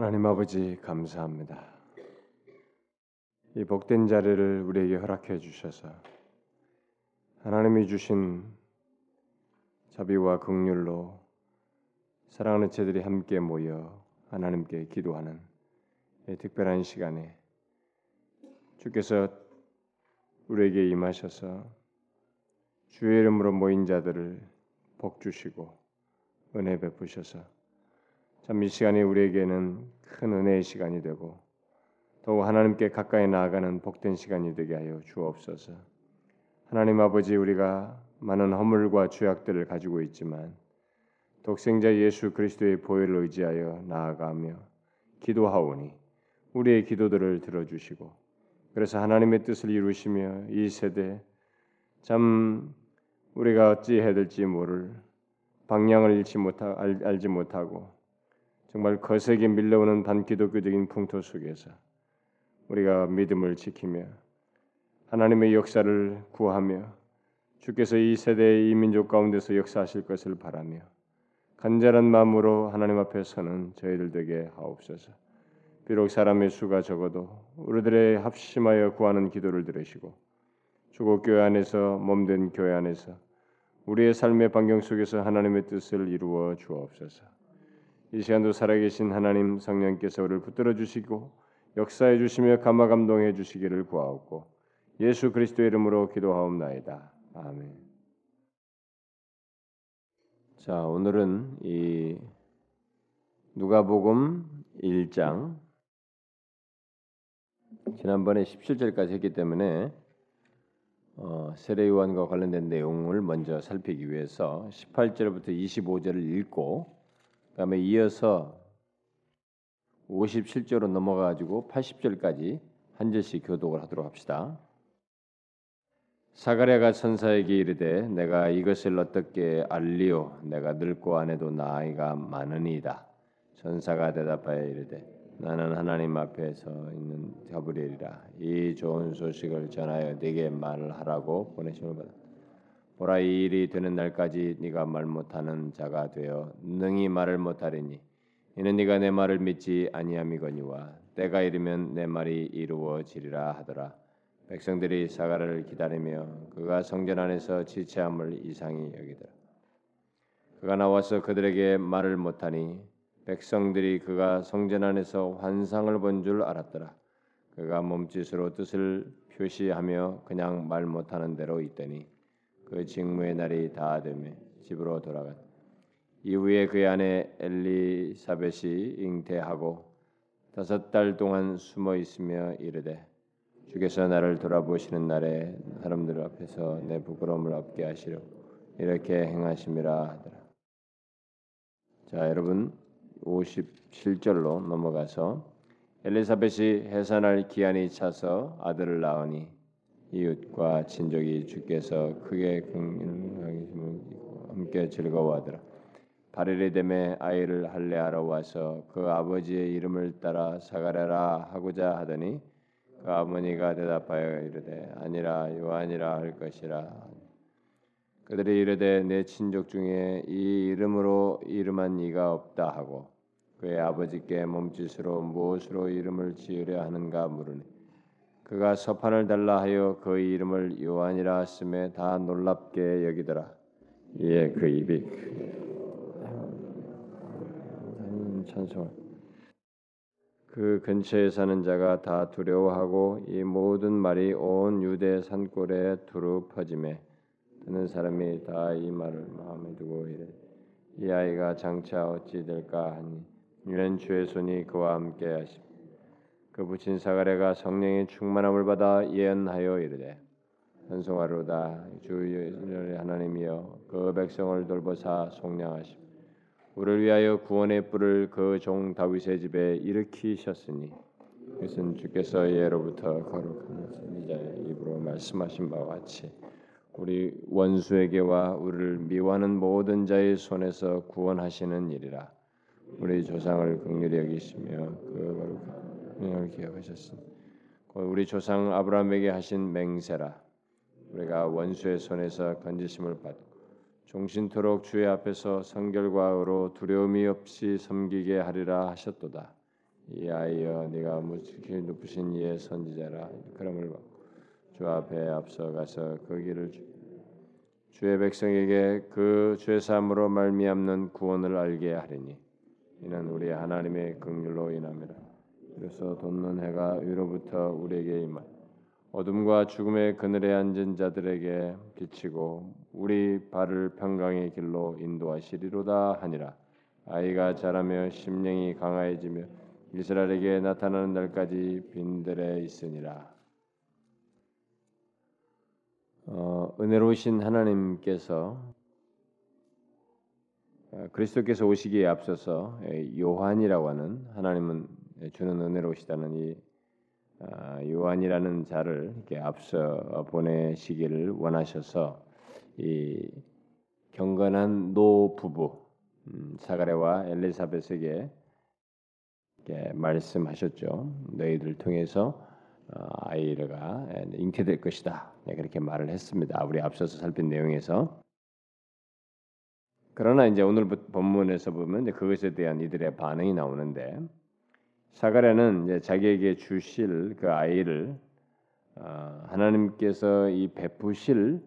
하나님 아버지 감사합니다. 이 복된 자리를 우리에게 허락해 주셔서 하나님이 주신 자비와 긍휼로 사랑하는 제들이 함께 모여 하나님께 기도하는 이 특별한 시간에 주께서 우리에게 임하셔서 주의 이름으로 모인 자들을 복 주시고 은혜 베푸셔서 참 이 시간이 우리에게는 큰 은혜의 시간이 되고 더욱 하나님께 가까이 나아가는 복된 시간이 되게 하여 주옵소서. 하나님 아버지 우리가 많은 허물과 죄악들을 가지고 있지만 독생자 예수 그리스도의 보혈을 의지하여 나아가며 기도하오니 우리의 기도들을 들어주시고 그래서 하나님의 뜻을 이루시며 이 세대 참 우리가 어찌 해야 될지 모를 방향을 잃지 못하, 알, 알지 못하고 정말 거세게 밀려오는 반기독교적인 풍토 속에서 우리가 믿음을 지키며 하나님의 역사를 구하며 주께서 이 세대의 이 민족 가운데서 역사하실 것을 바라며 간절한 마음으로 하나님 앞에 서는 저희들 되게 하옵소서. 비록 사람의 수가 적어도 우리들의 합심하여 구하는 기도를 들으시고 주고 교회 안에서 몸된 교회 안에서 우리의 삶의 반경 속에서 하나님의 뜻을 이루어 주옵소서. 이 시간도 살아계신 하나님 성령께서 우리를 붙들어 주시고 역사해 주시며 감화 감동해 주시기를 구하옵고 예수 그리스도의 이름으로 기도하옵나이다. 아멘. 자, 오늘은 이 누가복음 1장 지난번에 17절까지 했기 때문에 어, 세례 요한과 관련된 내용을 먼저 살피기 위해서 18절부터 25절을 읽고 그다음에 이어서 57절로 넘어가 가지고 80절까지 한 절씩 교독을 하도록 합시다. 사가랴가 천사에게 이르되 내가 이것을 어떻게 알리오 내가 늙고 안에도 나이가 많으니이다. 천사가 대답하여 이르되 나는 하나님 앞에서 있는 가브리엘이라 이 좋은 소식을 전하여 네게 말하라고 보내심을 받았다. 보라 이 일이 되는 날까지 네가 말 못하는 자가 되어 능히 말을 못하리니 이는 네가 내 말을 믿지 아니함이거니와 때가 이르면 내 말이 이루어지리라 하더라. 백성들이 사가를 기다리며 그가 성전 안에서 지체함을 이상히 여기더라. 그가 나와서 그들에게 말을 못하니 백성들이 그가 성전 안에서 환상을 본 줄 알았더라. 그가 몸짓으로 뜻을 표시하며 그냥 말 못하는 대로 있더니 그 직무의 날이 다 되매 집으로 돌아갔다. 이후에 그의 아내 엘리사벳이 잉태하고 다섯 달 동안 숨어 있으며 이르되 주께서 나를 돌아보시는 날에 사람들 앞에서 내 부끄러움을 없게 하시려 이렇게 행하심이라 하더라. 자, 여러분 57절로 넘어가서 엘리사벳이 해산할 기한이 차서 아들을 낳으니 이웃과 친족이 주께서 크게 함께 즐거워하더라. 8일이 되매 아이를 할례하러 와서 그 아버지의 이름을 따라 사가랴라 하고자 하더니 그 어머니가 대답하여 이르되 아니라 요한이라 할 것이라 그들이 이르되 내 친족 중에 이 이름으로 이름한 이가 없다 하고 그의 아버지께 몸짓으로 무엇으로 이름을 지으려 하는가 물으니 그가 서판을 달라 하여 그 이름을 요한이라 하심에 다 놀랍게 여기더라. 이에 그 입이 찬송. 그 근처에 사는 자가 다 두려워하고 이 모든 말이 온 유대 산골에 두루 퍼짐에 듣는 사람이 다 이 말을 마음에 두고 이래 이 아이가 장차 어찌 될까 하니 이는 주의 손이 그와 함께 하심. 그 부친 사가랴가 성령의 충만함을 받아 예언하여 이르되 현송하로다. 주 하나님이여 그 백성을 돌보사 속량하심. 우리를 위하여 구원의 뿔을 그 종 다윗의 집에 일으키셨으니 이것은 주께서 예로부터 거룩한 선지자의 입으로 말씀하신 바와 같이 우리 원수에게와 우리를 미워하는 모든 자의 손에서 구원하시는 일이라. 우리 조상을 극률히 여기시며 그 거룩한 명령을 기억하셨으니 우리 조상 아브라함에게 하신 맹세라. 우리가 원수의 손에서 건지심을 받고 종신토록 주의 앞에서 성결과 의로 두려움이 없이 섬기게 하리라 하셨도다. 이 아이여 네가 무지히 높으신 이의 선지자라. 그럼을 주 앞에 앞서가서 그 길을 주, 주의 백성에게 그 죄사함으로 말미암는 구원을 알게 하리니 이는 우리 하나님의 긍휼로 인함이라 그래서 돋는 해가 위로부터 우리에게 임하 어둠과 죽음의 그늘에 앉은 자들에게 비치고 우리 발을 평강의 길로 인도하시리로다 하니라 아이가 자라며 심령이 강화해지며 이스라엘에게 나타나는 날까지 빈들에 있으니라. 어, 은혜로우신 하나님께서 어, 그리스도께서 오시기에 앞서서 요한이라고 하는 하나님은 주는 은혜로우시다는 이 아, 요한이라는 자를 이렇게 앞서 보내시기를 원하셔서 이 경건한 노 부부 음, 사가랴와 엘리사벳에게 말씀하셨죠. 너희들 통해서 어, 아이가 잉태될 것이다. 네, 그렇게 말을 했습니다. 우리 앞서서 살핀 내용에서 그러나 이제 오늘 본문에서 보면 그것에 대한 이들의 반응이 나오는데 사가랴는 이제 자기에게 주실 그 아이를 어, 하나님께서 이 베푸실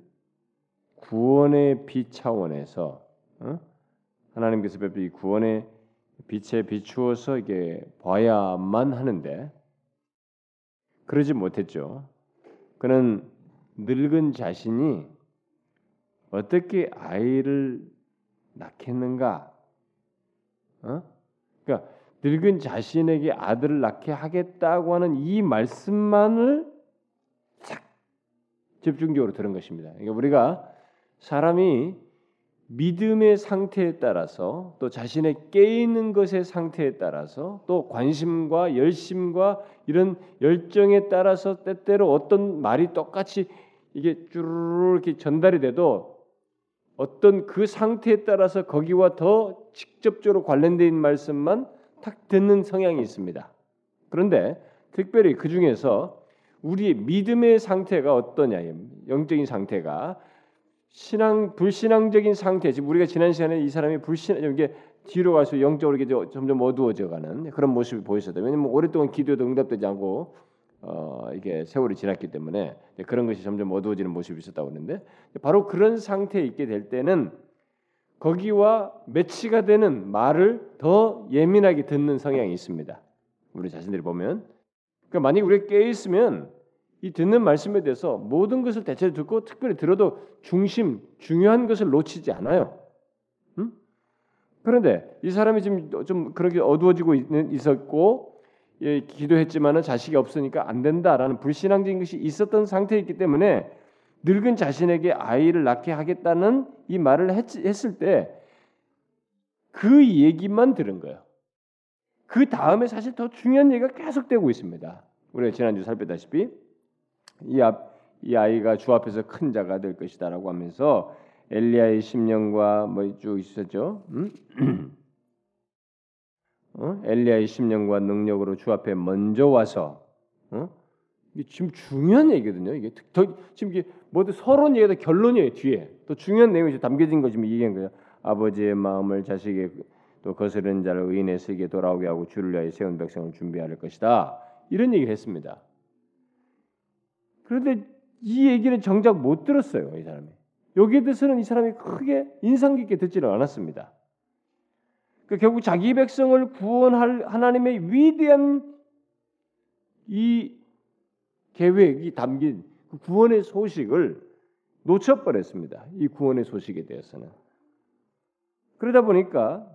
구원의 비 차원에서 어? 하나님께서 베푸 구원의 빛에 비추어서 이게 봐야만 하는데 그러지 못했죠. 그는 늙은 자신이 어떻게 아이를 낳겠는가? 어? 그러니까 늙은 자신에게 아들을 낳게 하겠다고 하는 이 말씀만을 싹 집중적으로 들은 것입니다. 그러니까 우리가 사람이 믿음의 상태에 따라서 또 자신의 깨 있는 것의 상태에 따라서 또 관심과 열심과 이런 열정에 따라서 때때로 어떤 말이 똑같이 이게 쭈르르 이렇게 전달이 돼도 어떤 그 상태에 따라서 거기와 더 직접적으로 관련된 말씀만 탁 듣는 성향이 있습니다. 그런데 특별히 그 중에서 우리의 믿음의 상태가 어떠냐, 영적인 상태가 신앙 불신앙적인 상태 지금 우리가 지난 시간에 이 사람이 불신 이게 뒤로 갈수록 영적으로 이게 점점 어두워져가는 그런 모습이 보였었다. 왜냐하면 오랫동안 기도도 응답되지 않고 어, 이게 세월이 지났기 때문에 그런 것이 점점 어두워지는 모습이 있었다고 하는데 바로 그런 상태에 있게 될 때는 거기와 매치가 되는 말을 더 예민하게 듣는 성향이 있습니다. 우리 자신들이 보면 그러니까 만약 우리가 깨 있으면 이 듣는 말씀에 대해서 모든 것을 대체로 듣고 특별히 들어도 중심 중요한 것을 놓치지 않아요. 음? 그런데 이 사람이 지금 좀 그렇게 어두워지고 있었고 예, 기도했지만은 자식이 없으니까 안 된다라는 불신앙적인 것이 있었던 상태였기 때문에 늙은 자신에게 아이를 낳게 하겠다는 이 말을 했, 했을 때 그 얘기만 들은 거예요. 그 다음에 사실 더 중요한 얘기가 계속되고 있습니다. 우리가 지난주 살펴다시피 이, 앞, 이 아이가 주 앞에서 큰 자가 될 것이다라고 하면서 엘리야의 심령과 뭐 쭉 있었죠. 음? 어? 엘리야의 심령과 능력으로 주 앞에 먼저 와서 어? 이게 지금 중요한 얘기거든요. 이게 더 지금 이게 모두 서론 얘기다 결론이에요. 뒤에 또 중요한 내용이 담겨진 거 지금 얘기한 거예요. 아버지의 마음을 자식의 또 거스른 자를 의인의 세계 돌아오게 하고 주를 위하여 세운 백성을 준비할 것이다. 이런 얘기를 했습니다. 그런데 이 얘기는 정작 못 들었어요, 이 사람이. 여기에 대해서는 이 사람이 크게 인상 깊게 듣지는 않았습니다. 그 결국 자기 백성을 구원할 하나님의 위대한 이 계획이 담긴 그 구원의 소식을 놓쳐버렸습니다. 이 구원의 소식에 대해서는. 그러다 보니까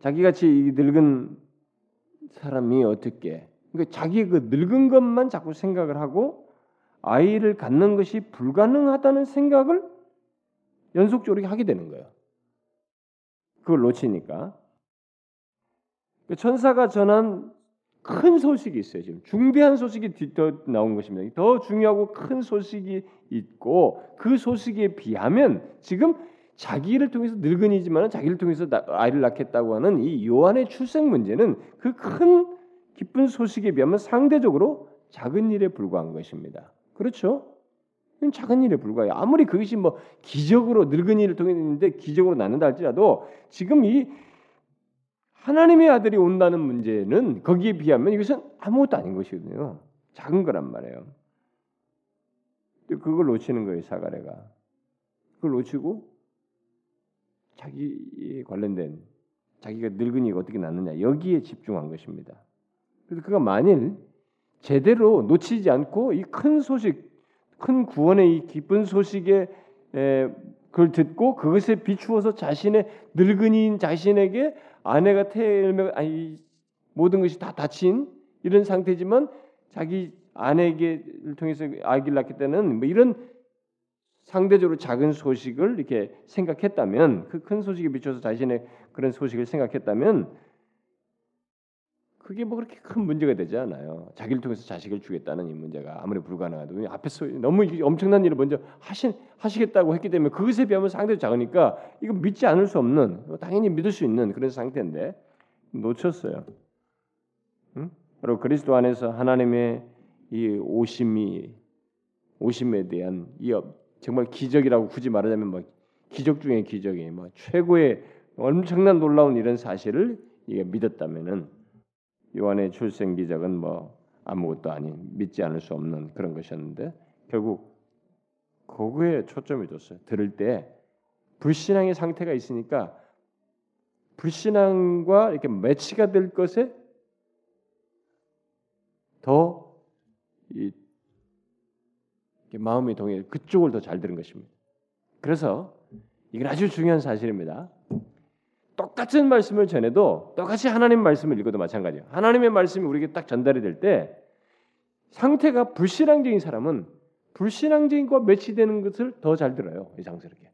자기같이 늙은 사람이 어떻게 그러니까 자기 그 늙은 것만 자꾸 생각을 하고 아이를 갖는 것이 불가능하다는 생각을 연속적으로 하게 되는 거예요. 그걸 놓치니까. 그 천사가 전한 큰 소식이 있어요. 지금 중대한 소식이 뒤터 나온 것입니다. 더 중요하고 큰 소식이 있고 그 소식에 비하면 지금 자기를 통해서 늙은이지만 자기를 통해서 아이를 낳겠다고 하는 이 요한의 출생 문제는 그 큰 기쁜 소식에 비하면 상대적으로 작은 일에 불과한 것입니다. 그렇죠? 작은 일에 불과해요. 아무리 그것이 뭐 기적으로 늙은이를 통해 있는데 기적으로 낳는다 할지라도 지금 이 하나님의 아들이 온다는 문제는 거기에 비하면 이것은 아무것도 아닌 것이거든요. 작은 거란 말이에요. 그걸 놓치는 거예요, 사가랴가. 그걸 놓치고 자기에 관련된 자기가 늙은이가 어떻게 낳느냐 여기에 집중한 것입니다. 그래서 그가 만일 제대로 놓치지 않고 이 큰 소식, 큰 구원의 이 기쁜 소식에 에, 그걸 듣고 그것에 비추어서 자신의 늙은이인 자신에게 아내가 태어나면 아니 모든 것이 다 다친 이런 상태지만 자기 아내에게를 통해서 아기를 낳게 되는 뭐 이런 상대적으로 작은 소식을 이렇게 생각했다면 그 큰 소식에 비춰서 자신의 그런 소식을 생각했다면 그게 뭐 그렇게 큰 문제가 되지 않아요. 자기를 통해서 자식을 주겠다는 이 문제가 아무리 불가능하도 앞에서 너무 엄청난 일을 먼저 하신 하시겠다고 했기 때문에 그것에 비하면 상대도 작으니까 이거 믿지 않을 수 없는 당연히 믿을 수 있는 그런 상태인데 놓쳤어요. 응? 그리고 그리스도 안에서 하나님의 이 오심이 오심에 대한 이 정말 기적이라고 굳이 말하자면 뭐 기적 중의 기적이 뭐 최고의 엄청난 놀라운 이런 사실을 이게 믿었다면은 요한의 출생 기적은 뭐 아무것도 아닌 믿지 않을 수 없는 그런 것이었는데 결국 그거에 초점이 뒀어요. 들을 때 불신앙의 상태가 있으니까 불신앙과 이렇게 매치가 될 것에 더 이 마음이 동해 그쪽을 더 잘 들은 것입니다. 그래서 이건 아주 중요한 사실입니다. 똑같은 말씀을 전해도 똑같이 하나님 말씀을 읽어도 마찬가지예요. 하나님의 말씀이 우리에게 딱 전달이 될 때 상태가 불신앙적인 사람은 불신앙적인 것과 매치되는 것을 더 잘 들어요. 이상스럽게.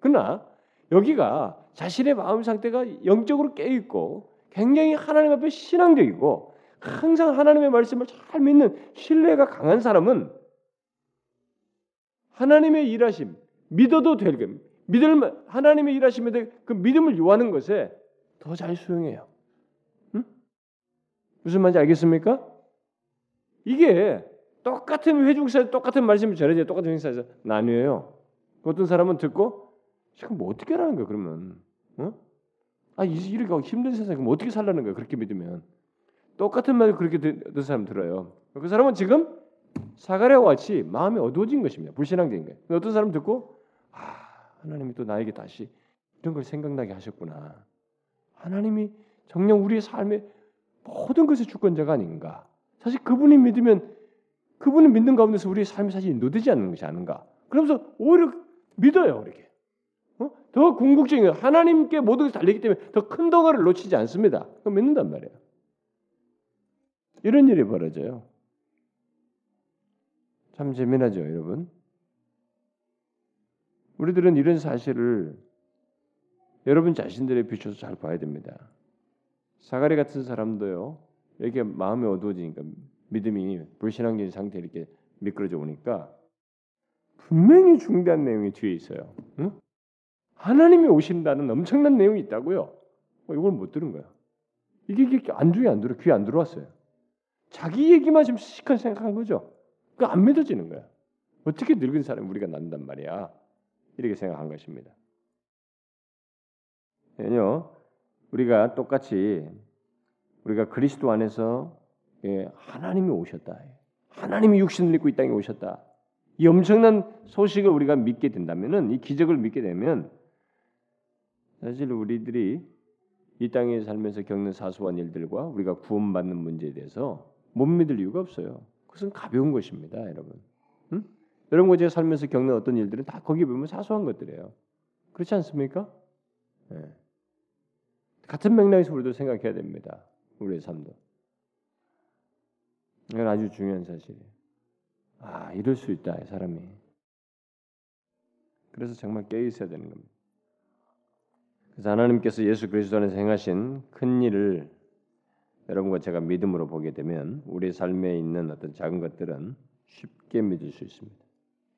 그러나 여기가 자신의 마음 상태가 영적으로 깨 있고 굉장히 하나님 앞에 신앙적이고 항상 하나님의 말씀을 잘 믿는 신뢰가 강한 사람은 하나님의 일하심 믿어도 될 것, 믿을 하나님의 일하심에 그 믿음을 요하는 것에 더 잘 수용해요. 응? 무슨 말인지 알겠습니까? 이게 똑같은 회중사에 똑같은 말씀을 전해져 똑같은 회중사에서 나뉘어요. 어떤 사람은 듣고 지금 뭐 어떻게 하는 거야 그러면? 어? 아 이렇게 힘든 세상 그럼 어떻게 살라는 거야 그렇게 믿으면 똑같은 말을 그렇게 듣는 사람 들어요. 그 사람은 지금 사가랴와 같이 마음이 어두워진 것입니다. 불신앙적인 거예요. 어떤 사람 듣고 아 하나님이 또 나에게 다시 이런 걸 생각나게 하셨구나. 하나님이 정녕 우리의 삶의 모든 것의 주권자가 아닌가. 사실 그분이 믿으면 그분을 믿는 가운데서 우리의 삶이 사실 인도되지 않는 것이 아닌가. 그러면서 오히려 믿어요, 이렇게. 어? 더 궁극적인 하나님께 모든 것이 달리기 때문에 더 큰 덩어리를 놓치지 않습니다. 믿는단 말이에요. 이런 일이 벌어져요. 참 재미나죠, 여러분. 우리들은 이런 사실을 여러분 자신들에 비춰서 잘 봐야 됩니다. 사가리 같은 사람도요. 이렇게 마음이 어두워지니까 믿음이 불신앙적인 상태에 이렇게 미끄러져 오니까 분명히 중대한 내용이 뒤에 있어요. 응? 하나님이 오신다는 엄청난 내용이 있다고요. 어, 이걸 못 들은 거야. 이게, 이게 안중에 안 들어 귀에 안 들어왔어요. 자기 얘기만 지금 시시한 생각한 거죠. 그 안 믿어지는 거야. 어떻게 늙은 사람 우리가 난단 말이야. 이렇게 생각한 것입니다. 왜요? 우리가 똑같이 우리가 그리스도 안에서 예, 하나님이 오셨다. 하나님이 육신을 입고 이 땅에 오셨다. 이 엄청난 소식을 우리가 믿게 된다면은 이 기적을 믿게 되면 사실 우리들이 이 땅에 살면서 겪는 사소한 일들과 우리가 구원받는 문제에 대해서 못 믿을 이유가 없어요. 그것은 가벼운 것입니다, 여러분. 응? 여러분 제가 살면서 겪는 어떤 일들은 다 거기 보면 사소한 것들이에요. 그렇지 않습니까? 네. 같은 맥락에서 우리도 생각해야 됩니다. 우리의 삶도. 이건 아주 중요한 사실이에요. 아, 이럴 수 있다, 사람이. 그래서 정말 깨 있어야 되는 겁니다. 그래서 하나님께서 예수 그리스도 안에서 행하신 큰 일을 여러분과 제가 믿음으로 보게 되면 우리 삶에 있는 어떤 작은 것들은 쉽게 믿을 수 있습니다.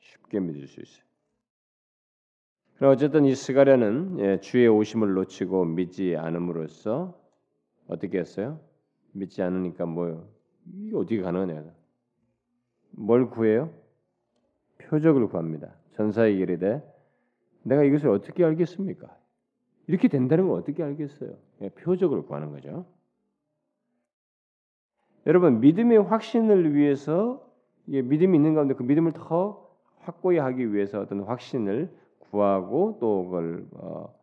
쉽게 믿을 수 있어요. 그럼 어쨌든 이 스가랴는 예, 주의 오심을 놓치고 믿지 않음으로써 어떻게 했어요? 믿지 않으니까 뭐 이게 어떻게 가능하냐? 뭘 구해요? 표적을 구합니다. 전사의 이르되 내가 이것을 어떻게 알겠습니까? 이렇게 된다는 걸 어떻게 알겠어요? 예, 표적을 구하는 거죠. 여러분 믿음의 확신을 위해서 믿음이 있는 가운데 그 믿음을 더 확고히 하기 위해서 어떤 확신을 구하고 또 그걸 어,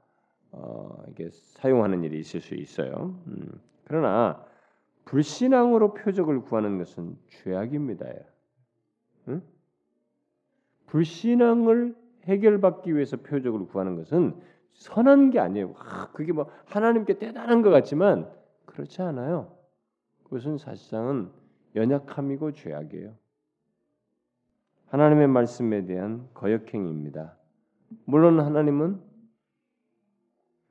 어, 이게 사용하는 일이 있을 수 있어요. 음, 그러나 불신앙으로 표적을 구하는 것은 죄악입니다. 응? 불신앙을 해결받기 위해서 표적을 구하는 것은 선한 게 아니에요. 아, 그게 뭐 하나님께 대단한 것 같지만 그렇지 않아요. 그것은 사실상은 연약함이고 죄악이에요. 하나님의 말씀에 대한 거역행위입니다. 물론 하나님은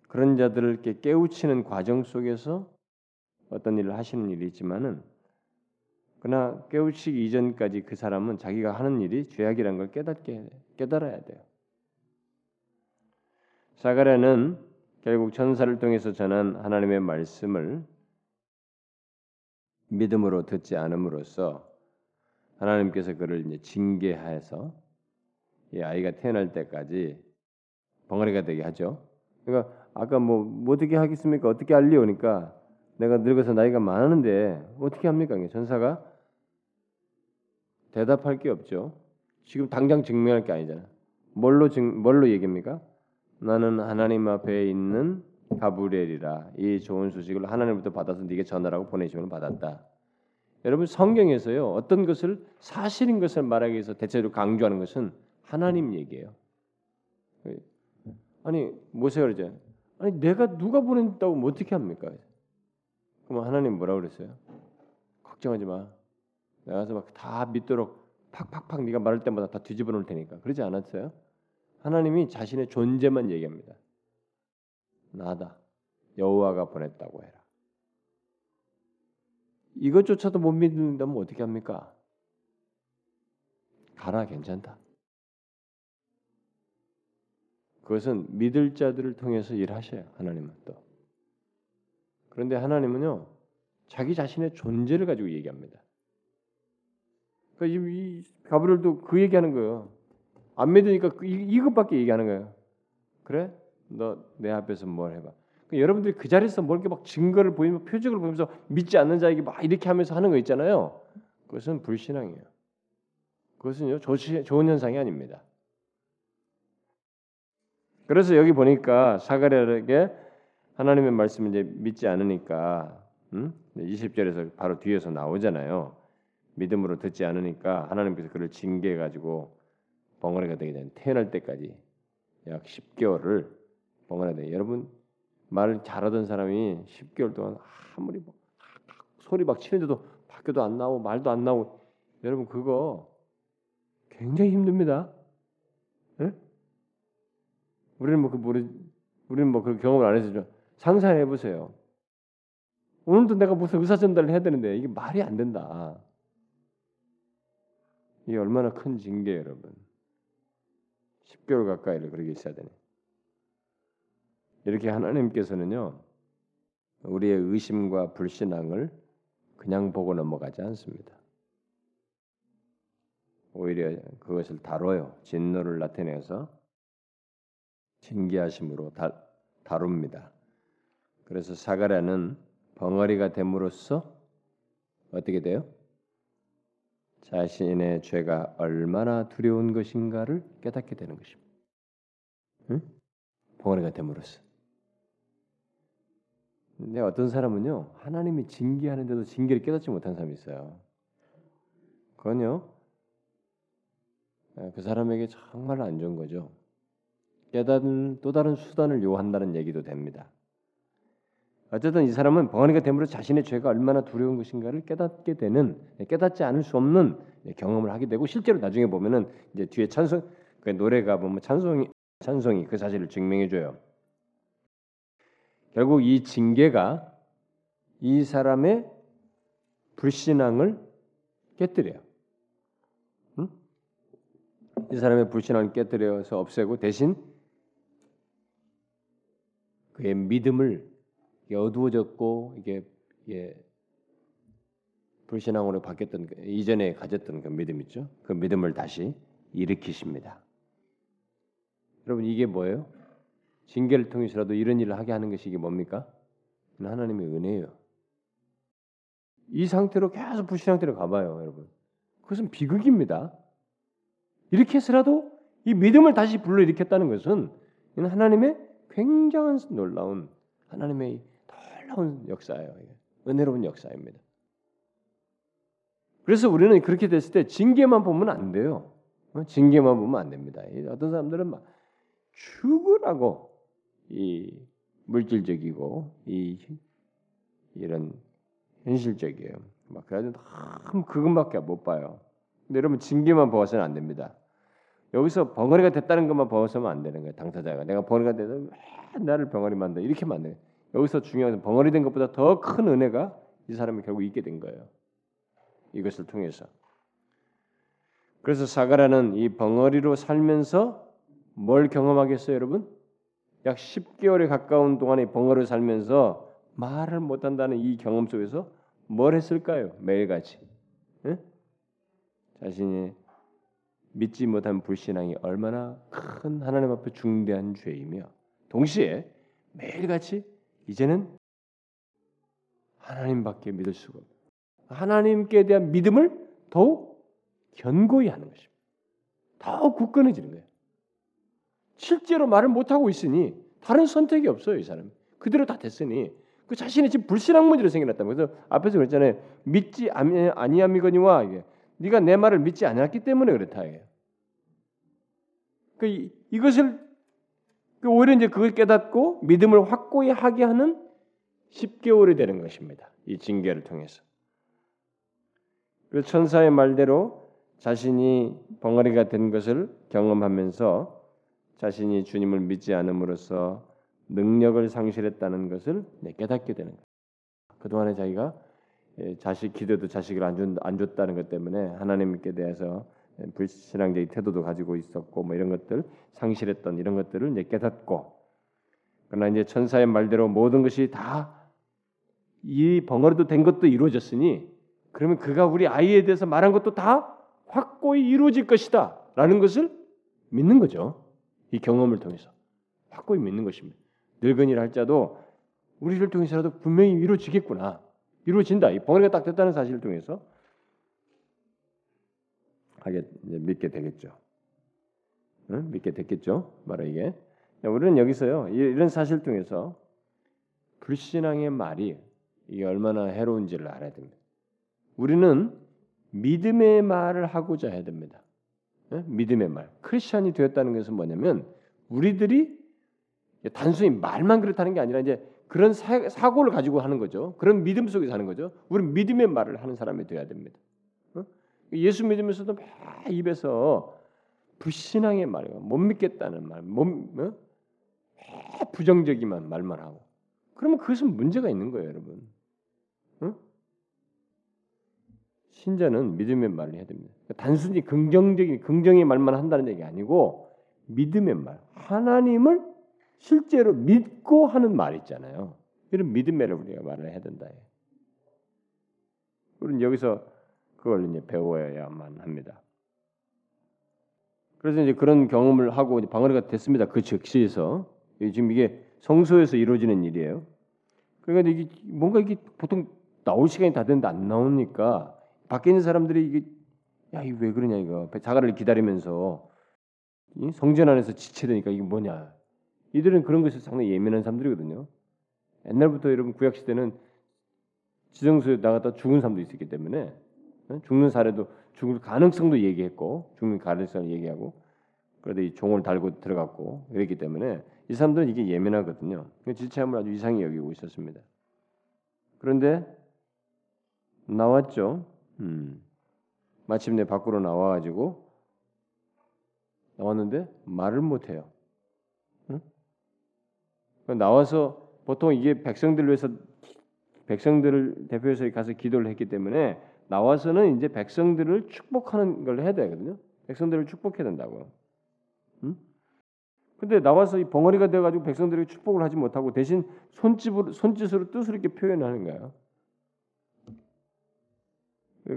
그런 자들을 깨우치는 과정 속에서 어떤 일을 하시는 일이 있지만은 그러나 깨우치기 이전까지 그 사람은 자기가 하는 일이 죄악이라는 걸 깨닫게 깨달아야 돼요. 사가랴는 결국 천사를 통해서 전한 하나님의 말씀을 믿음으로 듣지 않음으로써 하나님께서 그를 이제 징계하여서 이 아이가 태어날 때까지 벙어리가 되게 하죠. 그러니까 아까 뭐, 뭐 어떻게 하겠습니까? 어떻게 알리오 니까 내가 늙어서 나이가 많은데 어떻게 합니까? 전사가 대답할 게 없죠. 지금 당장 증명할 게 아니잖아. 뭘로 증 뭘로 얘기합니까? 나는 하나님 앞에 있는 가브리엘이라 이 좋은 소식을 하나님부터 받아서 네게 전하라고 보내심을 받았다. 여러분 성경에서요 어떤 것을 사실인 것을 말하기 위해서 대체로 강조하는 것은 하나님 얘기예요. 아니 모세가 그러죠. 아니 내가 누가 보낸다고 뭐 어떻게 합니까? 그럼 하나님 뭐라 그랬어요? 걱정하지 마. 내가 가서 막 다 믿도록 팍팍팍 네가 말할 때마다 다 뒤집어 놓을 테니까. 그러지 않았어요? 하나님이 자신의 존재만 얘기합니다. 나다. 여호와가 보냈다고 해라. 이것조차도 못 믿는다면 어떻게 합니까? 가라 괜찮다. 그것은 믿을 자들을 통해서 일하셔요. 하나님은 또. 그런데 하나님은요 자기 자신의 존재를 가지고 얘기합니다. 그러니까 이, 가브리엘도 그 얘기하는 거예요. 안 믿으니까 그, 이, 것밖에 얘기하는 거예요. 그래? 너 내 앞에서 뭘 해봐. 그러니까 여러분들이 그 자리에서 뭘 이렇게 막 증거를 보이면 표적을 보면서 믿지 않는 자에게 막 이렇게 하면서 하는 거 있잖아요. 그것은 불신앙이에요. 그것은요 좋지, 좋은 현상이 아닙니다. 그래서 여기 보니까 사가랴에게 하나님의 말씀을 이제 믿지 않으니까 음? 20절에서 바로 뒤에서 나오잖아요. 믿음으로 듣지 않으니까 하나님께서 그를 징계해 가지고 벙어리가 되게 된 태어날 때까지 약 10개월을 벙어리가 되. 여러분 말을 잘하던 사람이 10개월 동안 아무리 뭐 소리 막 치는데도 밖에도 안 나오고 말도 안 나오고 여러분 그거 굉장히 힘듭니다. 네? 우리는 뭐그 모르 우리는 뭐 그 경험을 안 해서 상상해 보세요. 오늘도 내가 무슨 의사 전달을 해야 되는데 이게 말이 안 된다. 이게 얼마나 큰 징계 여러분. 10개월 가까이를 그렇게 있어야 되네. 이렇게 하나님께서는요. 우리의 의심과 불신앙을 그냥 보고 넘어가지 않습니다. 오히려 그것을 다뤄요. 진노를 나타내서 징계하심으로 다, 다룹니다. 그래서 사가랴는 벙어리가 됨으로써 어떻게 돼요? 자신의 죄가 얼마나 두려운 것인가를 깨닫게 되는 것입니다. 응? 벙어리가 됨으로써. 근데 어떤 사람은요 하나님이 징계하는데도 징계를 깨닫지 못한 사람이 있어요. 그건요 그 사람에게 정말 안 좋은 거죠. 깨닫는 또 다른 수단을 요한다는 얘기도 됩니다. 어쨌든 이 사람은 벙어리가 됨으로 자신의 죄가 얼마나 두려운 것인가를 깨닫게 되는 깨닫지 않을 수 없는 경험을 하게 되고 실제로 나중에 보면은 이제 뒤에 찬송 그 노래가 보면 찬송이 찬송이 그 사실을 증명해 줘요. 결국 이 징계가 이 사람의 불신앙을 깨뜨려요. 응? 이 사람의 불신앙을 깨뜨려서 없애고 대신 그의 믿음을 어두워졌고 이게 예, 불신앙으로 바뀌었던 그 이전에 가졌던 그 믿음 있죠. 그 믿음을 다시 일으키십니다. 여러분 이게 뭐예요? 징계를 통해서라도 이런 일을 하게 하는 것이 이게 뭡니까? 하나님의 은혜예요. 이 상태로 계속 불신 상태로 가봐요, 여러분. 그것은 비극입니다. 이렇게 해서라도 이 믿음을 다시 불러일으켰다는 것은 하나님의 굉장한 놀라운 하나님의 놀라운 역사예요. 은혜로운 역사입니다. 그래서 우리는 그렇게 됐을 때 징계만 보면 안 돼요. 어? 징계만 보면 안 됩니다. 어떤 사람들은 막 죽으라고 이 물질적이고 이 이런 현실적이에요. 막 그래도 너무 그것밖에 못 봐요. 근데 여러분 징계만 보아서는 안 됩니다. 여기서 벙어리가 됐다는 것만 보아서는 안 되는 거예요. 당사자가 내가 벙어리가 돼서 나를 벙어리 만다 이렇게 만들. 여기서 중요한 건 벙어리 된 것보다 더 큰 은혜가 이 사람이 결국 있게 된 거예요. 이것을 통해서. 그래서 사가라는 이 벙어리로 살면서 뭘 경험하겠어요, 여러분? 약 10개월에 가까운 동안에 벙어리로 살면서 말을 못한다는 이 경험 속에서 뭘 했을까요? 매일같이 응? 자신이 믿지 못한 불신앙이 얼마나 큰 하나님 앞에 중대한 죄이며 동시에 매일같이 이제는 하나님밖에 믿을 수가 없다. 하나님께 대한 믿음을 더욱 견고히 하는 것입니다. 더욱 굳건해지는 거예요. 실제로 말을 못 하고 있으니 다른 선택이 없어요, 이 사람. 그대로 다 됐으니 그 자신이 지금 불신앙 문제로 생겨났다는 그래서 앞에서 그랬잖아요. 믿지 아니함이거니와 이게 네가 내 말을 믿지 않았기 때문에 그렇다 이게. 그 이것을 그 오히려 이제 그걸 깨닫고 믿음을 확고히 하게 하는 10개월이 되는 것입니다. 이 징계를 통해서. 그 천사의 말대로 자신이 벙어리가 된 것을 경험하면서 자신이 주님을 믿지 않음으로써 능력을 상실했다는 것을 깨닫게 되는 거예요. 그동안에 자기가 예, 자식 기도도 자식을 안, 준, 안 줬다는 것 때문에 하나님께 대해서 불신앙적인 태도도 가지고 있었고 뭐 이런 것들 상실했던 이런 것들을 이제 깨닫고 그러나 이제 천사의 말대로 모든 것이 다 이 벙어리도 된 것도 이루어졌으니 그러면 그가 우리 아이에 대해서 말한 것도 다 확고히 이루어질 것이다라는 것을 믿는 거죠. 이 경험을 통해서 확고히 믿는 것입니다. 늙은이라 할자도 우리를 통해서라도 분명히 이루어지겠구나. 이루어진다. 이 벙어리가 딱 됐다는 사실을 통해서 하게 믿게 되겠죠. 응? 믿게 됐겠죠. 바로 이게. 우리는 여기서요. 이런 사실 통해서 불신앙의 말이 이게 얼마나 해로운지를 알아야 됩니다. 우리는 믿음의 말을 하고자 해야 됩니다. 응? 믿음의 말. 크리스천이 되었다는 것은 뭐냐면 우리들이 단순히 말만 그렇다는 게 아니라 이제 그런 사, 고를 가지고 하는 거죠. 그런 믿음 속에서 하는 거죠. 우리는 믿음의 말을 하는 사람이 되어야 됩니다. 어? 예수 믿으면서도 막 입에서 불신앙의 말, 못 믿겠다는 말, 못, 어? 부정적인 말만 하고. 그러면 그것은 문제가 있는 거예요, 여러분. 어? 신자는 믿음의 말을 해야 됩니다. 단순히 긍정적인 긍정의 말만 한다는 얘기 아니고 믿음의 말, 하나님을 실제로 믿고 하는 말 있잖아요. 이런 믿음을 우리가 말을 해야 된다. 우리는 여기서 그걸 이제 배워야만 합니다. 그래서 이제 그런 경험을 하고 방어리가 됐습니다. 그 즉시에서 지금 이게 성소에서 이루어지는 일이에요. 그러니까 이게 뭔가 이게 보통 나올 시간이 다 됐는데 안 나오니까 밖에 있는 사람들이 이게 야 이게 왜 그러냐 이거 자가를 기다리면서 성전 안에서 지체되니까 이게 뭐냐 이들은 그런 것에 상당히 예민한 사람들이거든요. 옛날부터 여러분 구약 시대는 지정소에 나갔다 죽은 사람도 있었기 때문에 어? 죽는 사례도 죽을 가능성도 얘기했고 죽는 가능성을 얘기하고 그래도 이 종을 달고 들어갔고 그랬기 때문에 이 사람들은 이게 예민하거든요. 지체함을 아주 이상히 여기고 있었습니다. 그런데 나왔죠. 음. 마침내 밖으로 나와 가지고 나왔는데 말을 못 해요. 나와서 보통 이게 백성들을 위해서 백성들을 대표해서 가서 기도를 했기 때문에 나와서는 이제 백성들을 축복하는 걸 해야 되거든요. 백성들을 축복해야 된다고. 응? 근데 나와서 이 벙어리가 돼가지고 백성들에게 축복을 하지 못하고 대신 손짓으로 손짓으로 뜻을 이렇게 표현하는 거예요.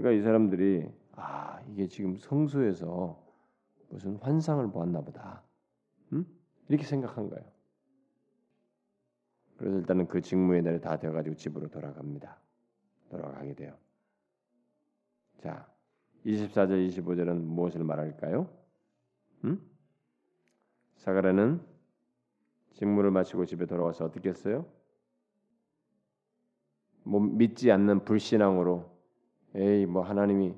그러니까 이 사람들이 아 이게 지금 성소에서 무슨 환상을 보았나 보다. 응? 이렇게 생각한 거예요. 그래서 일단은 그 직무의 날이 다 되어가지고 집으로 돌아갑니다. 돌아가게 돼요. 자, 24절, 25절은 무엇을 말할까요? 음? 사가랴는 직무를 마치고 집에 돌아와서 어떻게 했어요? 뭐 믿지 않는 불신앙으로 에이 뭐 하나님이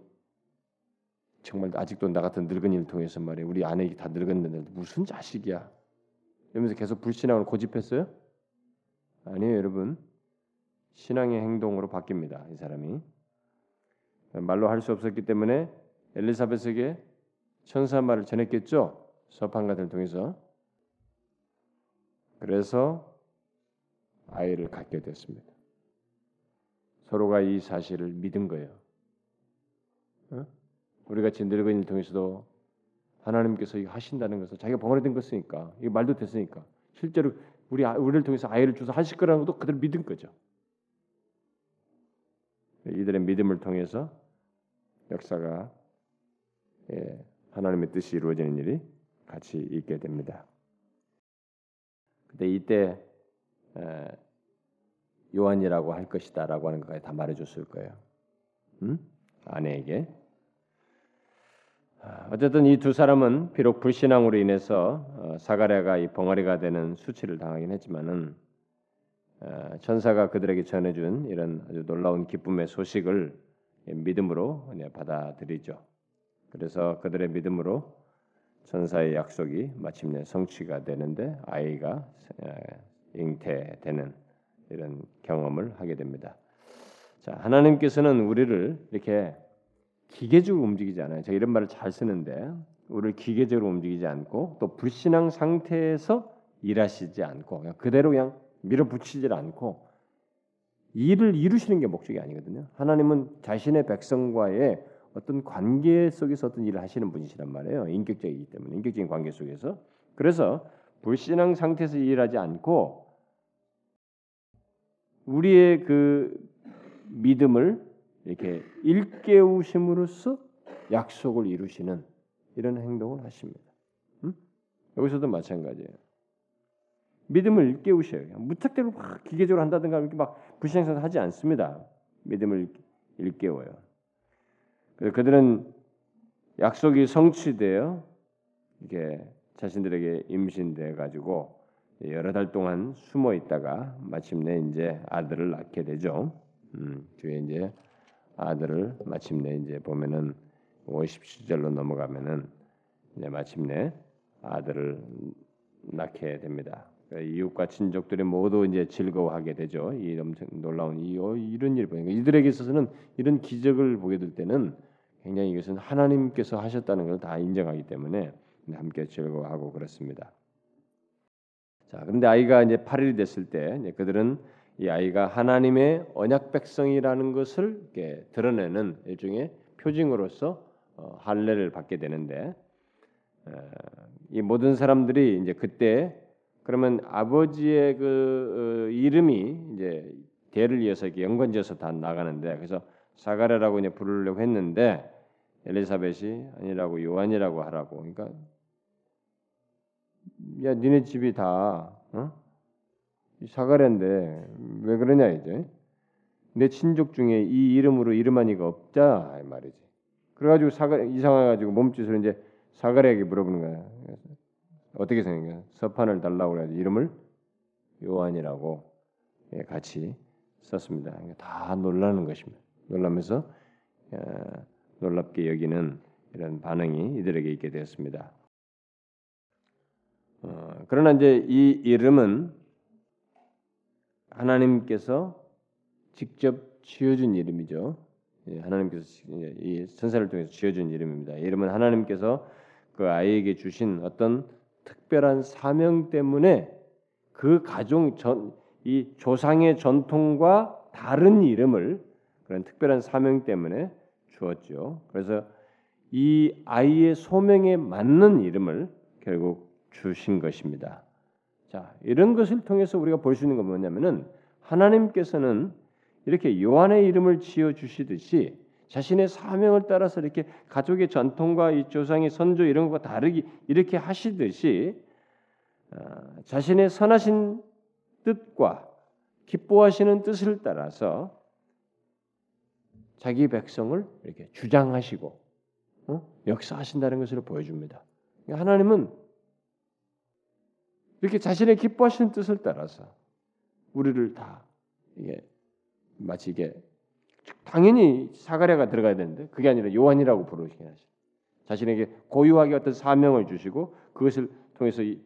정말 아직도 나 같은 늙은이를 통해서 말이야 우리 아내가 다 늙었는데 무슨 자식이야 이러면서 계속 불신앙을 고집했어요? 아니에요 여러분 신앙의 행동으로 바뀝니다 이 사람이 말로 할 수 없었기 때문에 엘리사벳에게 천사 말을 전했겠죠 서판가들 통해서 그래서 아이를 갖게 됐습니다. 서로가 이 사실을 믿은 거예요. 어? 우리 같이 늙은이를 통해서도 하나님께서 이거 하신다는 것을 자기가 벙어리 된 것이니까 이거 말도 됐으니까 실제로 우리 아, 우리를 통해서 아이를 주서 하실 거라는 것도 그대로 믿은 거죠. 이들의 믿음을 통해서 역사가 예, 하나님의 뜻이 이루어지는 일이 같이 있게 됩니다. 근데 이때 에, 요한이라고 할 것이다라고 하는 것까지 다 말해줬을 거예요. 음? 아내에게. 아, 어쨌든 이 두 사람은 비록 불신앙으로 인해서 어, 사가랴가 이 벙어리가 되는 수치를 당하긴 했지만은 어, 천사가 그들에게 전해준 이런 아주 놀라운 기쁨의 소식을 믿음으로 받아들이죠. 그래서 그들의 믿음으로 천사의 약속이 마침내 성취가 되는데 아이가 잉태되는 이런 경험을 하게 됩니다. 자, 하나님께서는 우리를 이렇게 기계적으로 움직이지 않아요. 제가 이런 말을 잘 쓰는데 우리를 기계적으로 움직이지 않고 또 불신앙 상태에서 일하시지 않고 그냥 그대로 그냥 밀어붙이질 않고 일을 이루시는 게 목적이 아니거든요. 하나님은 자신의 백성과의 어떤 관계 속에서 어떤 일을 하시는 분이시란 말이에요. 인격적이기 때문에 인격적인 관계 속에서 그래서 불신앙 상태에서 일하지 않고 우리의 그 믿음을 이렇게 일깨우심으로써 약속을 이루시는 이런 행동을 하십니다. 음? 여기서도 마찬가지예요. 믿음을 일깨우셔요. 무턱대로 막 기계적으로 한다든가 이렇게 막 불신앙 하지 않습니다. 믿음을 일깨워요. 그들은 약속이 성취되어 이게 자신들에게 임신돼 가지고 여러 달 동안 숨어 있다가 마침내 이제 아들을 낳게 되죠. 음, 뒤에 이제 아들을 마침내 이제 보면은 57절로 넘어가면은 이제 마침내 아들을 낳게 됩니다. 그러니까 이웃과 친족들이 모두 이제 즐거워하게 되죠. 이 엄청 놀라운 이 어, 이런 일 보니까 이들에게 있어서는 이런 기적을 보게 될 때는 굉장히 이것은 하나님께서 하셨다는 걸 다 인정하기 때문에 함께 즐거워하고 그렇습니다. 자, 그런데 아이가 이제 8일이 됐을 때 그들은 이 아이가 하나님의 언약 백성이라는 것을 드러내는 일종의 표징으로서 어, 할례를 받게 되는데 어, 이 모든 사람들이 이제 그때 그러면 아버지의 그 어, 이름이 이제 대를 이어서 이렇게 연관지어서 다 나가는데 그래서 사가랴라고 이제 부르려고 했는데 엘리사벳이 아니라고 요한이라고 하라고. 그러니까 야 니네 집이 다 어? 사가랴인데 왜 그러냐 이제 내 친족 중에 이 이름으로 이름한 이가 없자 이 말이지. 그래가지고 사가 이상해가지고 몸짓으로 이제 사가랴에게 물어보는 거야. 어떻게 생각해? 서판을 달라고 그래가지고 이름을 요한이라고 예, 같이 썼습니다. 그러니까 다 놀라는 것입니다. 놀라면서 놀랍게 여기는 이런 반응이 이들에게 있게 되었습니다. 어, 그러나 이제 이 이름은 하나님께서 직접 지어준 이름이죠. 예, 하나님께서 이 선사를 통해서 지어준 이름입니다. 이름은 하나님께서 그 아이에게 주신 어떤 특별한 사명 때문에 그 가정 전, 이 조상의 전통과 다른 이름을 그런 특별한 사명 때문에 주었죠. 그래서 이 아이의 소명에 맞는 이름을 결국 주신 것입니다. 자, 이런 것을 통해서 우리가 볼 수 있는 건 뭐냐면은 하나님께서는 이렇게 요한의 이름을 지어 주시듯이 자신의 사명을 따라서 이렇게 가족의 전통과 이 조상의 선조 이런 것과 다르게 이렇게 하시듯이 어, 자신의 선하신 뜻과 기뻐하시는 뜻을 따라서 자기 백성을 이렇게 주장하시고 어? 역사하신다는 것을 보여줍니다. 그러니까 하나님은 이렇게 자신의 기뻐하시는 뜻을 따라서 우리를 다 이게 마치 이게 당연히 사가랴가 들어가야 되는데 그게 아니라 요한이라고 부르시긴 하죠. 자신에게 고유하게 어떤 사명을 주시고 그것을 통해서 이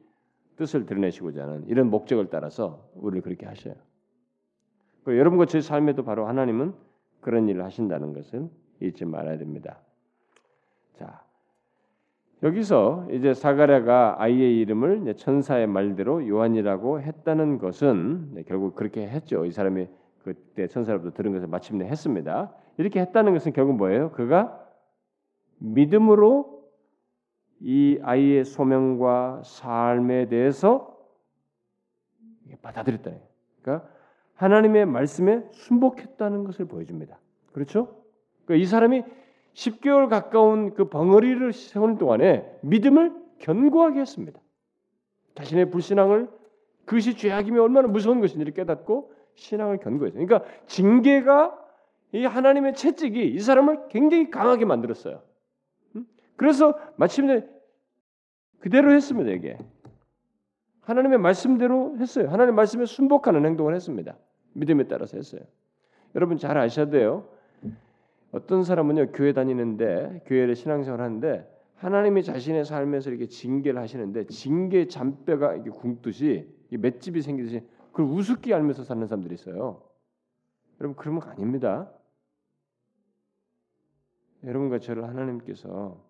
뜻을 드러내시고자 하는 이런 목적을 따라서 우리를 그렇게 하셔요. 여러분과 제 삶에도 바로 하나님은 그런 일을 하신다는 것을 잊지 말아야 됩니다. 자, 여기서 이제 사가랴가 아이의 이름을 천사의 말대로 요한이라고 했다는 것은 결국 그렇게 했죠. 이 사람이 그때 천사로부터 들은 것을 마침내 했습니다. 이렇게 했다는 것은 결국 뭐예요? 그가 믿음으로 이 아이의 소명과 삶에 대해서 받아들였다. 그러니까 하나님의 말씀에 순복했다는 것을 보여줍니다. 그렇죠? 그러니까 이 사람이 10개월 가까운 그 벙어리를 세우는 동안에 믿음을 견고하게 했습니다. 자신의 불신앙을 그것이 죄악이며 얼마나 무서운 것인지를 깨닫고 신앙을 견고했어요. 그러니까 징계가 이 하나님의 채찍이 이 사람을 굉장히 강하게 만들었어요. 그래서 마침내 그대로 했습니다. 이게 하나님의 말씀대로 했어요. 하나님의 말씀에 순복하는 행동을 했습니다. 믿음에 따라서 했어요. 여러분 잘 아셔야 돼요. 어떤 사람은요 교회 다니는데 교회를 신앙생활 하는데 하나님이 자신의 삶에서 이렇게 징계를 하시는데 징계 잔뼈가 이렇게 굶듯이 맷집이 생기듯이 그걸 우습게 알면서 사는 사람들이 있어요. 여러분 그러면 아닙니다. 여러분과 저를 하나님께서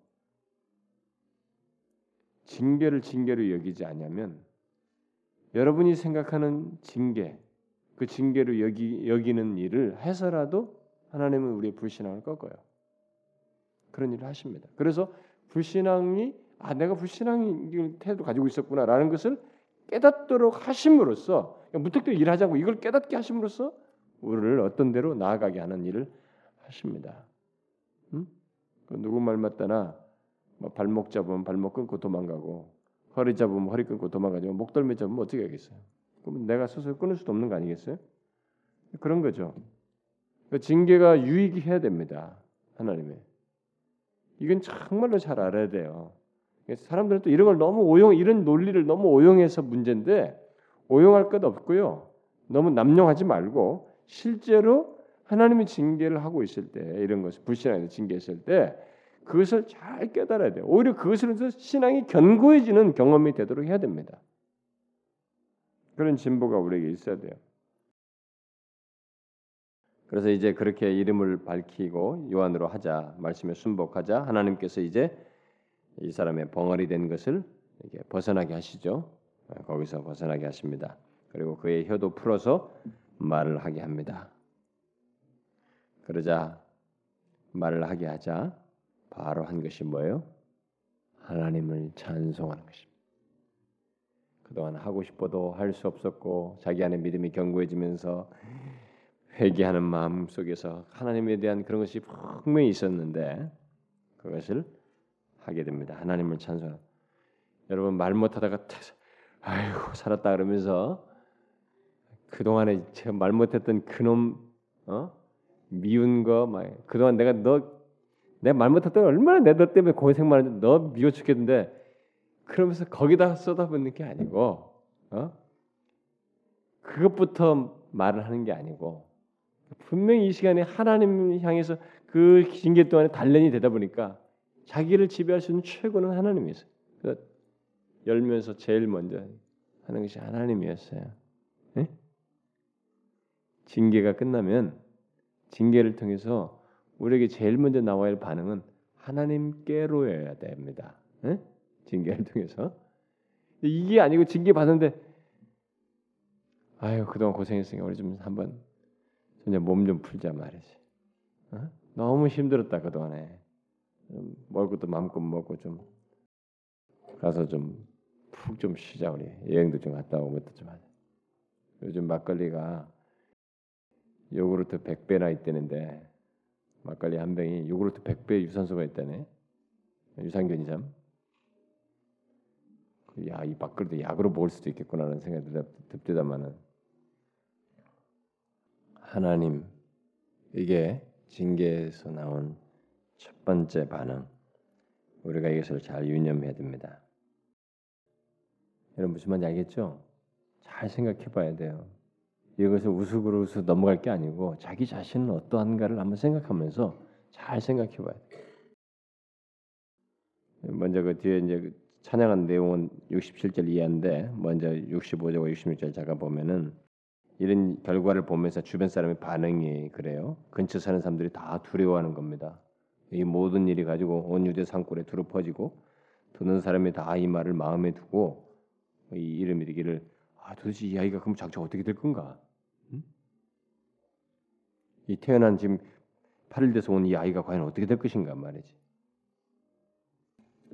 징계를 징계로 여기지 않냐면 여러분이 생각하는 징계 그 징계로 여기 여기는 일을 해서라도 하나님은 우리의 불신앙을 꺾어요. 그런 일을 하십니다. 그래서 불신앙이 아 내가 불신앙의 태도 가지고 있었구나라는 것을 깨닫도록 하심으로써 무턱대고 일하자고 이걸 깨닫게 하심으로써 우리를 어떤 대로 나아가게 하는 일을 하십니다. 음? 그 누구 말 맞다나 뭐 발목 잡으면 발목 끊고 도망가고 허리 잡으면 허리 끊고 도망가죠. 목덜미 잡으면 어떻게 하겠어요? 그럼 내가 스스로 끊을 수도 없는 거 아니겠어요? 그런 거죠. 그 징계가 유익해야 됩니다. 하나님의. 이건 정말로 잘 알아야 돼요. 사람들은 또 이런 걸 너무 오용, 이런 논리를 너무 오용해서 문제인데 오용할 것 없고요. 너무 남용하지 말고 실제로 하나님이 징계를 하고 있을 때 이런 것을 불신앙에서 징계했을 때 그것을 잘 깨달아야 돼요. 오히려 그것을 서 신앙이 견고해지는 경험이 되도록 해야 됩니다. 그런 진보가 우리에게 있어야 돼요. 그래서 이제 그렇게 이름을 밝히고 요한으로 하자 말씀에 순복하자 하나님께서 이제 이 사람의 벙어리 된 것을 이렇게 벗어나게 하시죠. 네, 거기서 벗어나게 하십니다. 그리고 그의 혀도 풀어서 말을 하게 합니다. 그러자 말을 하게 하자 바로 한 것이 뭐예요? 하나님을 찬송하는 것입니다. 그동안 하고 싶어도 할 수 없었고 자기 안에 믿음이 견고해지면서 회개하는 마음 속에서 하나님에 대한 그런 것이 분명히 있었는데 그것을 하게 됩니다. 하나님을 찬송. 여러분 말 못하다가 아이고 살았다 그러면서 그 동안에 제가 말 못했던 그놈 어? 미운 거막 그동안 내가 너 내 말 못했던 얼마나 내 너 때문에 고생만 했는데 너 미워 죽겠는데 그러면서 거기다 쏟아붓는 게 아니고 어? 그것부터 말을 하는 게 아니고 분명히 이 시간에 하나님 향해서 그 징계 동안에 단련이 되다 보니까 자기를 지배할 수 있는 최고는 하나님이었어요. 그러니까 열면서 제일 먼저 하는 것이 하나님이었어요. 네? 징계가 끝나면 징계를 통해서 우리에게 제일 먼저 나와야 할 반응은 하나님께로여야 됩니다. 네? 징계를 통해서 이게 아니고 징계 받는데 아유 그동안 고생했으니까 우리 좀 한번 진짜 몸좀 풀자 말이지. 어? 너무 힘들었다 그 동안에 먹을 것도 마음껏 먹고 좀 가서 좀 푹 좀 쉬자 우리 여행도 좀 갔다 오고 것도 좀 하자. 요즘 막걸리가 요구르트 100배나 있다는데 막걸리 한 병이 요구르트 100배 유산소가 있다네. 유산균이참. 야, 이 막걸리도 약으로 먹을 수도 있겠구나라는 생각이 듭디다마는 하나님 이게 징계에서 나온 첫 번째 반응. 우리가 이것을 잘 유념해야 됩니다. 여러분 무슨 말인지 알겠죠? 잘 생각해 봐야 돼요. 이것을 우스그로 서 넘어갈 게 아니고 자기 자신은 어떠한가를 한번 생각하면서 잘 생각해 봐야 돼요. 먼저 그 뒤에 이제 그 찬양한 내용은 67절 이하인데 먼저 65절과 66절 잠깐 보면은 이런 결과를 보면서 주변 사람의 반응이 그래요. 근처 사는 사람들이 다 두려워하는 겁니다. 이 모든 일이 가지고 온 유대 산골에 두루 퍼지고 듣는 사람이 다 이 말을 마음에 두고 이 이름이 되기를 아 도대체 이 아이가 그럼 장차 어떻게 될 건가? 응? 이 태어난 지금 8일 돼서 온 이 아이가 과연 어떻게 될 것인가 말이지.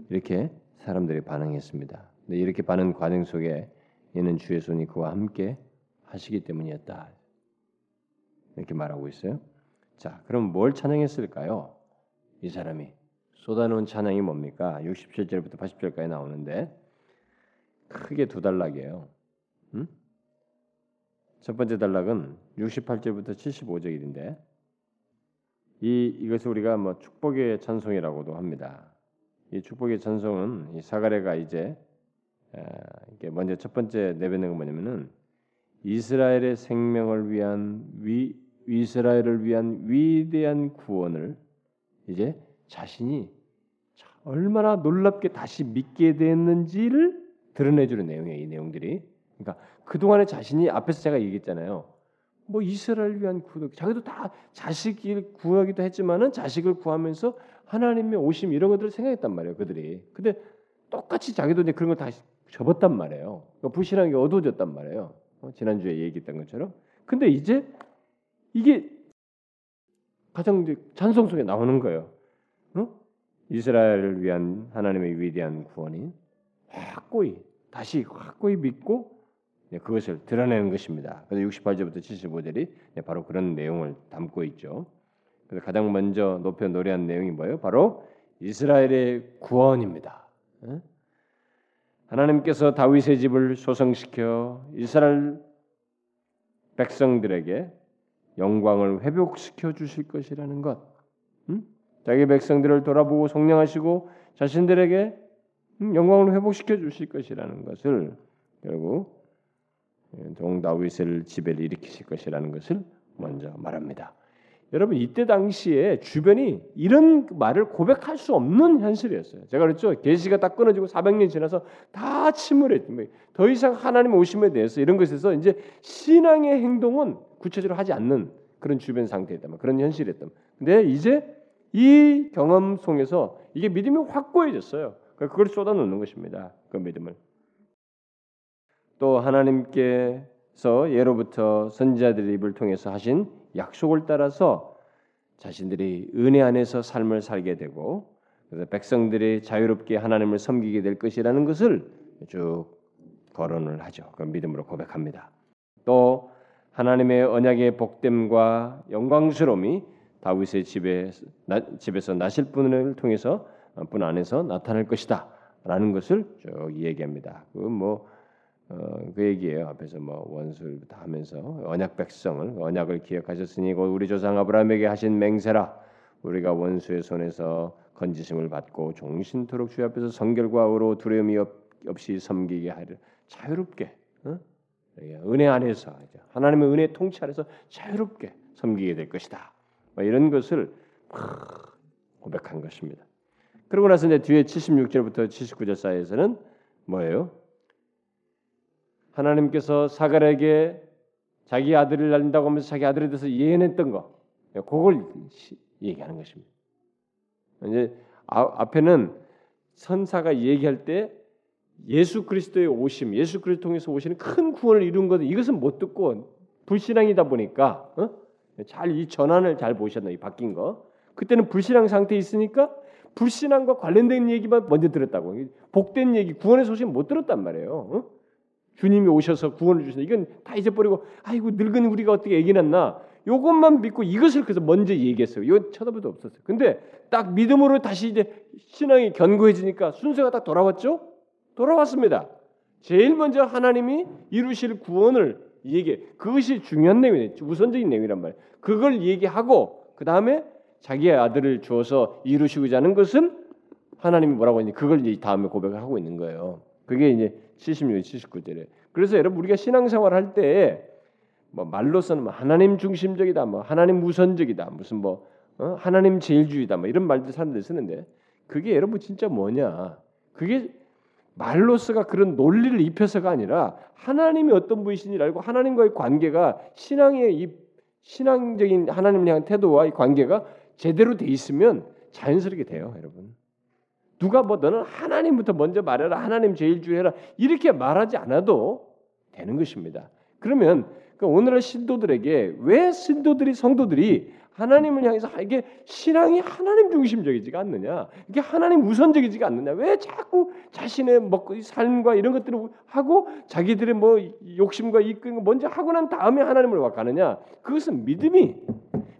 이렇게 사람들이 반응했습니다. 근데 이렇게 반응 과정 속에 이는 주의 손이 그와 함께 하시기 때문이었다. 이렇게 말하고 있어요. 자, 그럼 뭘 찬양했을까요? 이 사람이 쏟아놓은 찬양이 뭡니까? 67절부터 80절까지 나오는데 크게 두 단락이에요. 음? 첫 번째 단락은 68절부터 75절인데 이 이것을 우리가 뭐 축복의 찬송이라고도 합니다. 이 축복의 찬송은 이 사가랴가 이제 이게 먼저 첫 번째 내뱉는 건 뭐냐면은 이스라엘의 생명을 위한 위 이스라엘을 위한 위대한 구원을 이제 자신이 얼마나 놀랍게 다시 믿게 됐는지를 드러내주는 내용이에요. 이 내용들이. 그러니까 그 동안에 자신이 앞에서 제가 얘기했잖아요. 뭐 이스라엘 위한 구원, 자기도 다 자식을 구하기도 했지만은 자식을 구하면서 하나님의 오심 이런 것들을 생각했단 말이에요. 그들이. 근데 똑같이 자기도 이제 그런 걸다 접었단 말이에요. 그러니까 불신한 게 어두워졌단 말이에요. 어, 지난주에 얘기했던 것처럼. 근데 이제 이게 가장 찬송 속에 나오는 거예요. 어? 이스라엘을 위한 하나님의 위대한 구원이 확고히 다시 확고히 믿고 그것을 드러내는 것입니다. 그래서 68절부터 75절이 바로 그런 내용을 담고 있죠. 그래서 가장 먼저 높여 노래한 내용이 뭐예요? 바로 이스라엘의 구원입니다. 하나님께서 다윗의 집을 소성시켜 이스라엘 백성들에게 영광을 회복시켜 주실 것이라는 것. 음? 자기 백성들을 돌아보고 성령하시고 자신들에게 음, 영광을 회복시켜 주실 것이라는 것을 결국 동 다윗을 지배를 일으키실 것이라는 것을 먼저 말합니다. 여러분 이때 당시에 주변이 이런 말을 고백할 수 없는 현실이었어요. 제가 그랬죠. 계시가 딱 끊어지고 400년 지나서 다 침몰했던 더 이상 하나님 오심에 대해서 이런 것에서 이제 신앙의 행동은 구체적으로 하지 않는 그런 주변 상태였다. 그런 현실이었다. 근데 이제 이 경험 속에서 이게 믿음이 확고해졌어요. 그걸 쏟아놓는 것입니다. 그 믿음을. 또 하나님께서 예로부터 선지자들의 입을 통해서 하신 약속을 따라서 자신들이 은혜 안에서 삶을 살게 되고 그래서 백성들이 자유롭게 하나님을 섬기게 될 것이라는 것을 쭉 거론을 하죠. 그 믿음으로 고백합니다. 또 하나님의 언약의 복됨과 영광스러움이 다윗의 집에 집에서 나실 분을 통해서 분 안에서 나타날 것이다라는 것을 쭉 얘기합니다. 그뭐 어, 그 얘기예요. 앞에서 뭐 원수를 다 하면서 언약 백성을 언약을 기억하셨으니 곧 우리 조상 아브라함에게 하신 맹세라 우리가 원수의 손에서 건지심을 받고 종신토록 주 앞에서 성결과 의로 두려움이 없이 섬기게 하려 자유롭게 어? 은혜 안에서 하나님의 은혜 통치 아래서 자유롭게 섬기게 될 것이다. 뭐 이런 것을 고백한 것입니다. 그러고 나서 이제 뒤에 76절부터 79절 사이에서는 뭐예요? 하나님께서 사갈에게 자기 아들을 낳는다고 하면서 자기 아들에 대해서 예언했던 거, 그걸 얘기하는 것입니다. 이제 앞에는 선사가 얘기할 때 예수 그리스도의 오심, 예수 그리스도 통해서 오시는 큰 구원을 이룬 것 이것은 못 듣고 불신앙이다 보니까 어? 잘이 전환을 잘 보셨나 이 바뀐 거. 그때는 불신앙 상태에 있으니까 불신앙과 관련된 얘기만 먼저 들었다고. 복된 얘기, 구원의 소식 못 들었단 말이에요. 어? 주님이 오셔서 구원을 주신다. 이건 다 잊어버리고 아이고 늙은 우리가 어떻게 애기 낳나. 요것만 믿고 이것을 그래서 먼저 얘기했어요. 이건 쳐다볼도 없었어요. 근데 딱 믿음으로 다시 이제 신앙이 견고해지니까 순서가 딱 돌아왔죠? 돌아왔습니다. 제일 먼저 하나님이 이루실 구원을 이 얘기 그것이 중요한 내용이에요. 우선적인 내용이란 말이에요. 그걸 얘기하고 그 다음에 자기의 아들을 주어서 이루시고자 하는 것은 하나님이 뭐라고 했니? 그걸 이제 다음에 고백을 하고 있는 거예요. 그게 이제 76, 79절에. 그래서 여러분 우리가 신앙생활 할 때 뭐 말로서는 뭐 하나님 중심적이다, 뭐 하나님 우선적이다, 무슨 뭐 어? 하나님 제일주의다, 뭐 이런 말들 사람들이 쓰는데 그게 여러분 진짜 뭐냐? 그게 말로서가 그런 논리를 입혀서가 아니라 하나님이 어떤 분이신지 알고 하나님과의 관계가 신앙의 이 신앙적인 하나님을 향한 태도와 이 관계가 제대로 돼 있으면 자연스럽게 돼요, 여러분. 누가 뭐 너는 하나님부터 먼저 말해라, 하나님 제일 주의해라 이렇게 말하지 않아도 되는 것입니다. 그러면 그 오늘날 신도들에게 왜 신도들이 성도들이 하나님을 향해서 이게 신앙이 하나님 중심적이지가 않느냐? 이게 하나님 우선적이지가 않느냐? 왜 자꾸 자신의 먹고 삶과 이런 것들을 하고 자기들의 뭐 욕심과 이끌 먼저 하고 난 다음에 하나님을 와 가느냐? 그것은 믿음이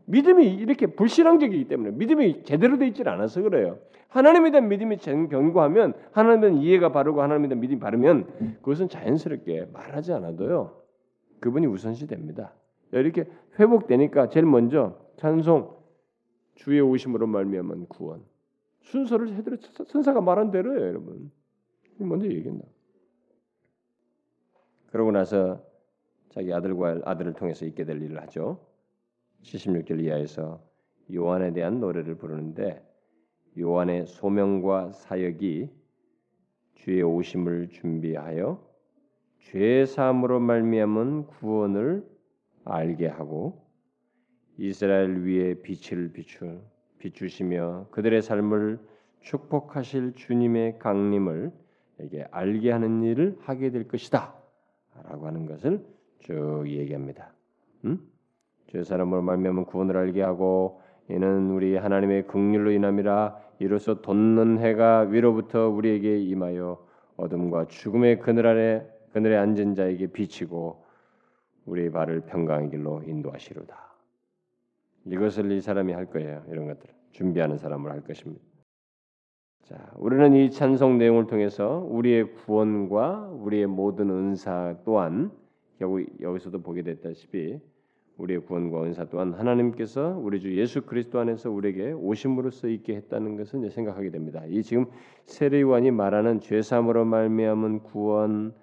믿음이 이렇게 불신앙적이기 때문에 믿음이 제대로 돼 있질 않아서 그래요. 하나님에 대한 믿음이 견고하면 하나님에 대한 이해가 바르고 하나님에 대한 믿음이 바르면 그것은 자연스럽게 말하지 않아도요. 그분이 우선시 됩니다. 이렇게 회복되니까 제일 먼저 찬송 주의 오심으로 말미암은 구원 순서를 해드려 선사가 말한 대로예요, 여러분. 먼저 얘기한다. 그러고 나서 자기 아들과 아들을 통해서 있게 될 일을 하죠. 76절 이하에서 요한에 대한 노래를 부르는데 요한의 소명과 사역이 주의 오심을 준비하여 죄 사함으로 말미암은 구원을 알게 하고 이스라엘 위에 빛을 비추 비추시며 그들의 삶을 축복하실 주님의 강림을 이게 알게 하는 일을 하게 될 것이다라고 하는 것을 쭉 얘기합니다. 음? 죄 사람으로 말미암은 구원을 알게 하고 이는 우리 하나님의 긍휼로 인함이라 이로써 돋는 해가 위로부터 우리에게 임하여 어둠과 죽음의 그늘 아래 그늘에 앉은 자에게 비치고 우리의 발을 평강의 길로 인도하시로다. 이것을 이 사람이 할 거예요. 이런 것들 준비하는 사람을 할 것입니다. 자, 우리는 이 찬송 내용을 통해서 우리의 구원과 우리의 모든 은사 또한 결국 여기서도 보게 됐다시피 우리의 구원과 은사 또한 하나님께서 우리 주 예수 그리스도 안에서 우리에게 오심으로써 있게 했다는 것을 생각하게 됩니다. 이 지금 세례요한이 말하는 죄 사함으로 말미암은 구원,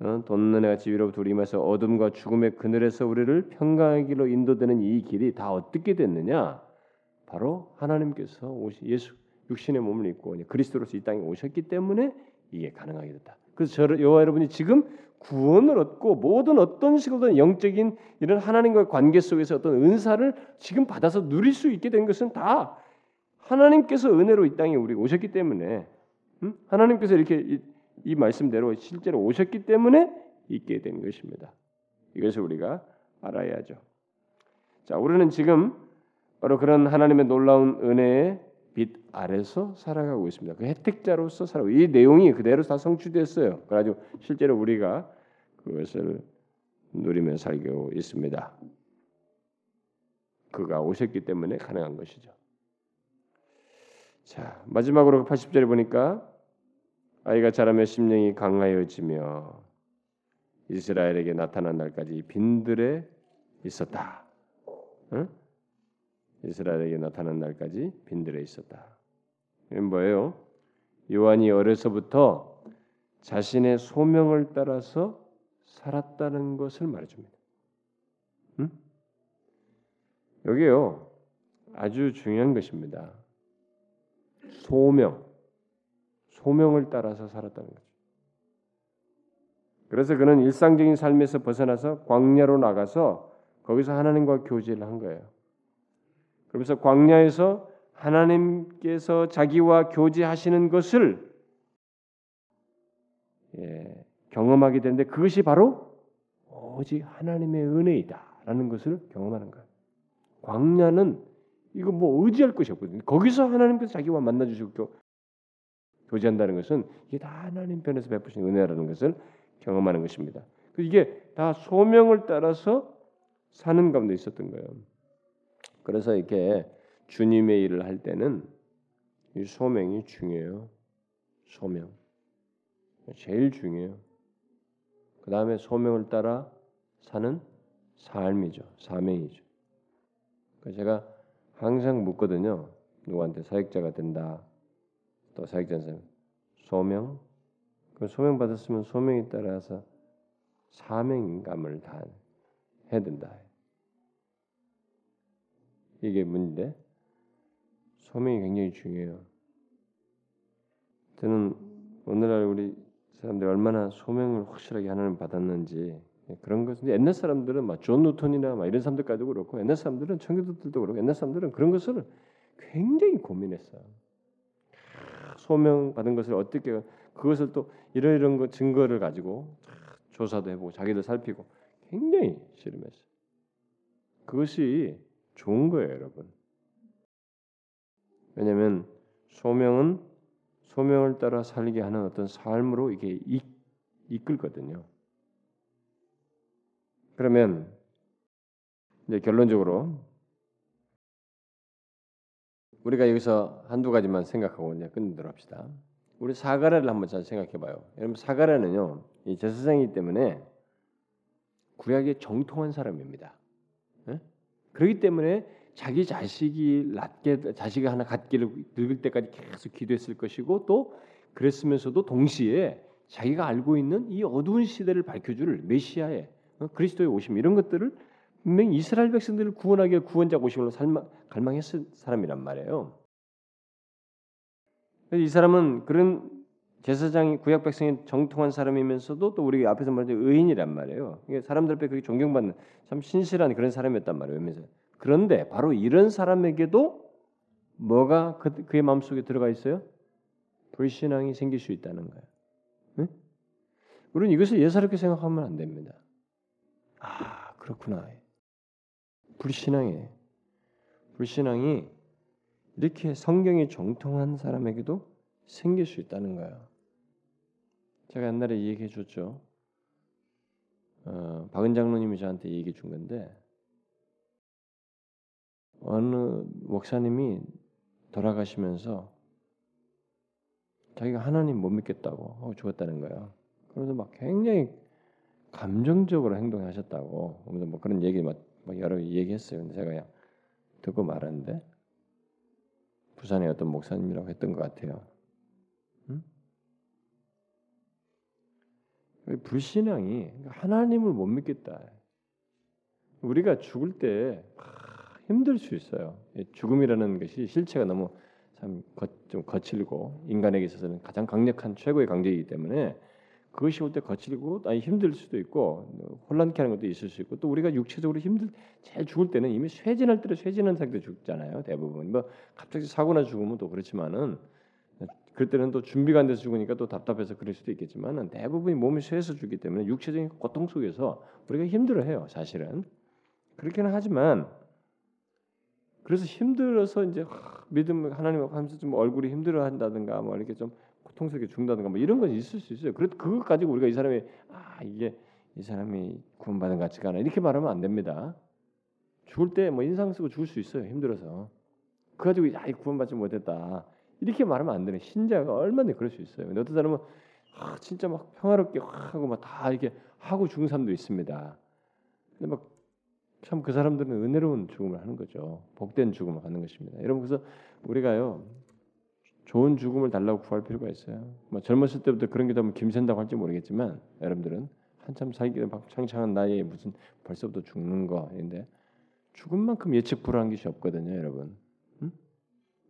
어, 돋는 해가 지위로부터 우리임서 어둠과 죽음의 그늘에서 우리를 평강의 길로 인도되는 이 길이 다 어떻게 됐느냐? 바로 하나님께서 오시 예수 육신의 몸을 입고 그리스도로서 이 땅에 오셨기 때문에 이게 가능하게 됐다. 그래서 저 여러분이 지금 구원을 얻고 모든 어떤 식으로든 영적인 이런 하나님과의 관계 속에서 어떤 은사를 지금 받아서 누릴 수 있게 된 것은 다 하나님께서 은혜로 이 땅에 우리 오셨기 때문에 음? 하나님께서 이렇게 이, 이 말씀대로 실제로 오셨기 때문에 있게 된 것입니다. 이것을 우리가 알아야죠. 자, 우리는 지금 바로 그런 하나님의 놀라운 은혜의 빛 아래서 살아가고 있습니다. 그 혜택자로서 살아가고 이 내용이 그대로 다 성취됐어요. 그래가지고 실제로 우리가 그것을 누리며 살고 있습니다. 그가 오셨기 때문에 가능한 것이죠. 자 마지막으로 80절에 보니까 아이가 자라며 심령이 강하여지며 이스라엘에게 나타난 날까지 빈들에 있었다. 응? 이스라엘에게 나타난 날까지 빈들에 있었다. 이건 뭐예요? 요한이 어려서부터 자신의 소명을 따라서 살았다는 것을 말해줍니다. 응? 여기요 아주 중요한 것입니다. 소명, 소명을 따라서 살았다는 거죠. 그래서 그는 일상적인 삶에서 벗어나서 광야로 나가서 거기서 하나님과 교제를 한 거예요. 그러면서 광야에서 하나님께서 자기와 교제하시는 것을 예, 경험하게 되는데 그것이 바로 오직 하나님의 은혜이다라는 것을 경험하는 거예요. 광야는 이거 뭐 의지할 것이 없거든요. 거기서 하나님께서 자기와 만나 주시고 교제한다는 것은 이게 다 하나님 편에서 베푸신 은혜라는 것을 경험하는 것입니다. 이게 다 소명을 따라서 사는 가운데 있었던 거예요. 그래서 이렇게 주님의 일을 할 때는 이 소명이 중요해요. 소명. 제일 중요해요. 그 다음에 소명을 따라 사는 삶이죠. 사명이죠. 그러니까 제가 항상 묻거든요. 누구한테 사역자가 된다. 또 사역자는 사람 소명. 그 소명 받았으면 소명에 따라서 사명감을 다 해야 된다. 이게 문제인데 소명이 굉장히 중요해요. 저는 오늘날 우리 사람들이 얼마나 소명을 확실하게 하나님 받았는지 그런 것은 옛날 사람들은 막존 노턴이나 막 이런 사람들까지도 그렇고 옛날 사람들은 청교도들도 그렇고 옛날 사람들은 그런 것을 굉장히 고민했어요. 소명 받은 것을 어떻게 그것을 또 이런 이런 거 증거를 가지고 조사도 해보고 자기들 살피고 굉장히 씨름했어요. 그것이 좋은 거예요, 여러분. 왜냐하면 소명은 소명을 따라 살게 하는 어떤 삶으로 이게 이, 이끌거든요. 그러면 이제 결론적으로 우리가 여기서 한두 가지만 생각하고 이제 끝내도록 합시다. 우리 사가랴를 한번 잘 생각해봐요. 여러분 사가랴는요, 이 제사장이기 때문에 구약의 정통한 사람입니다. 네? 그렇기 때문에 자기 자식이 낳게 자식이 하나 갖기를 늙을 때까지 계속 기도했을 것이고 또 그랬으면서도 동시에 자기가 알고 있는 이 어두운 시대를 밝혀줄 메시아의 어? 그리스도의 오심 이런 것들을 분명히 이스라엘 백성들을 구원하기 구원자 오심으로 갈망했을 사람이란 말이에요. 이 사람은 그런 제사장이 구약 백성이 정통한 사람이면서도 또 우리 앞에서 말한 의인이란 말이에요. 이게 사람들 앞에 그렇게 존경받는 참 신실한 그런 사람이었단 말이에요. 그런데 바로 이런 사람에게도 뭐가 그, 의 마음속에 들어가 있어요? 불신앙이 생길 수 있다는 거예요. 응? 우리는 이것을 예사롭게 생각하면 안 됩니다. 아 그렇구나. 불신앙에 불신앙이 이렇게 성경이 정통한 사람에게도 생길 수 있다는 거예요. 제가 옛날에 얘기해 줬죠. 어, 박은 장로님이 저한테 얘기해 준 건데 어느 목사님이 돌아가시면서 자기가 하나님 못 믿겠다고 하고 죽었다는 거예요. 그래서 막 굉장히 감정적으로 행동하셨다고 뭐 그런 얘기 막, 여러 얘기했어요. 근데 제가 그냥 듣고 말았는데 부산의 어떤 목사님이라고 했던 것 같아요. 응? 불신앙이 하나님을 못 믿겠다. 우리가 죽을 때 힘들 수 있어요. 죽음이라는 것이 실체가 너무 참 좀 거칠고 인간에게 있어서는 가장 강력한 최고의 강제이기 때문에 그것이 올 때 거칠고 아니 힘들 수도 있고 혼란케 하는 것도 있을 수 있고 또 우리가 육체적으로 힘들 제일 죽을 때는 이미 쇠진할 때로 쇠진한 상태 죽잖아요 대부분 뭐 갑자기 사고나 죽으면 또 그렇지만은 그때는 또 준비가 안 돼서 죽으니까 또 답답해서 그럴 수도 있겠지만은 대부분이 몸이 쇠해서 죽기 때문에 육체적인 고통 속에서 우리가 힘들어해요 사실은 그렇기는 하지만 그래서 힘들어서 이제 믿음 하나님 하면서 좀 얼굴이 힘들어한다든가 뭐 이렇게 좀 고통스럽게 죽는다든가 뭐 이런 건 있을 수 있어요. 그래도 그것 가지고 우리가 이 사람이 아 이게 이 사람이 구원받은 것 같지가 않아 이렇게 말하면 안 됩니다. 죽을 때 뭐 인상 쓰고 죽을 수 있어요. 힘들어서 그 가지고 야 구원받지 못했다 이렇게 말하면 안 되는 신자가 얼마나 그럴 수 있어요. 근데 어떤 사람은 아, 진짜 막 평화롭게 하고 막 다 이렇게 하고 죽은 사람도 있습니다. 근데 막 참 그 사람들은 은혜로운 죽음을 하는 거죠. 복된 죽음을 하는 것입니다. 여러분 그래서 우리가요 좋은 죽음을 달라고 구할 필요가 있어요. 뭐 젊었을 때부터 그런 게 되면 김샌다고 할지 모르겠지만 여러분들은 한참 살기 창창한 나이에 무슨 벌써부터 죽는 거인데 죽은 만큼 예측 불허한 것이 없거든요, 여러분.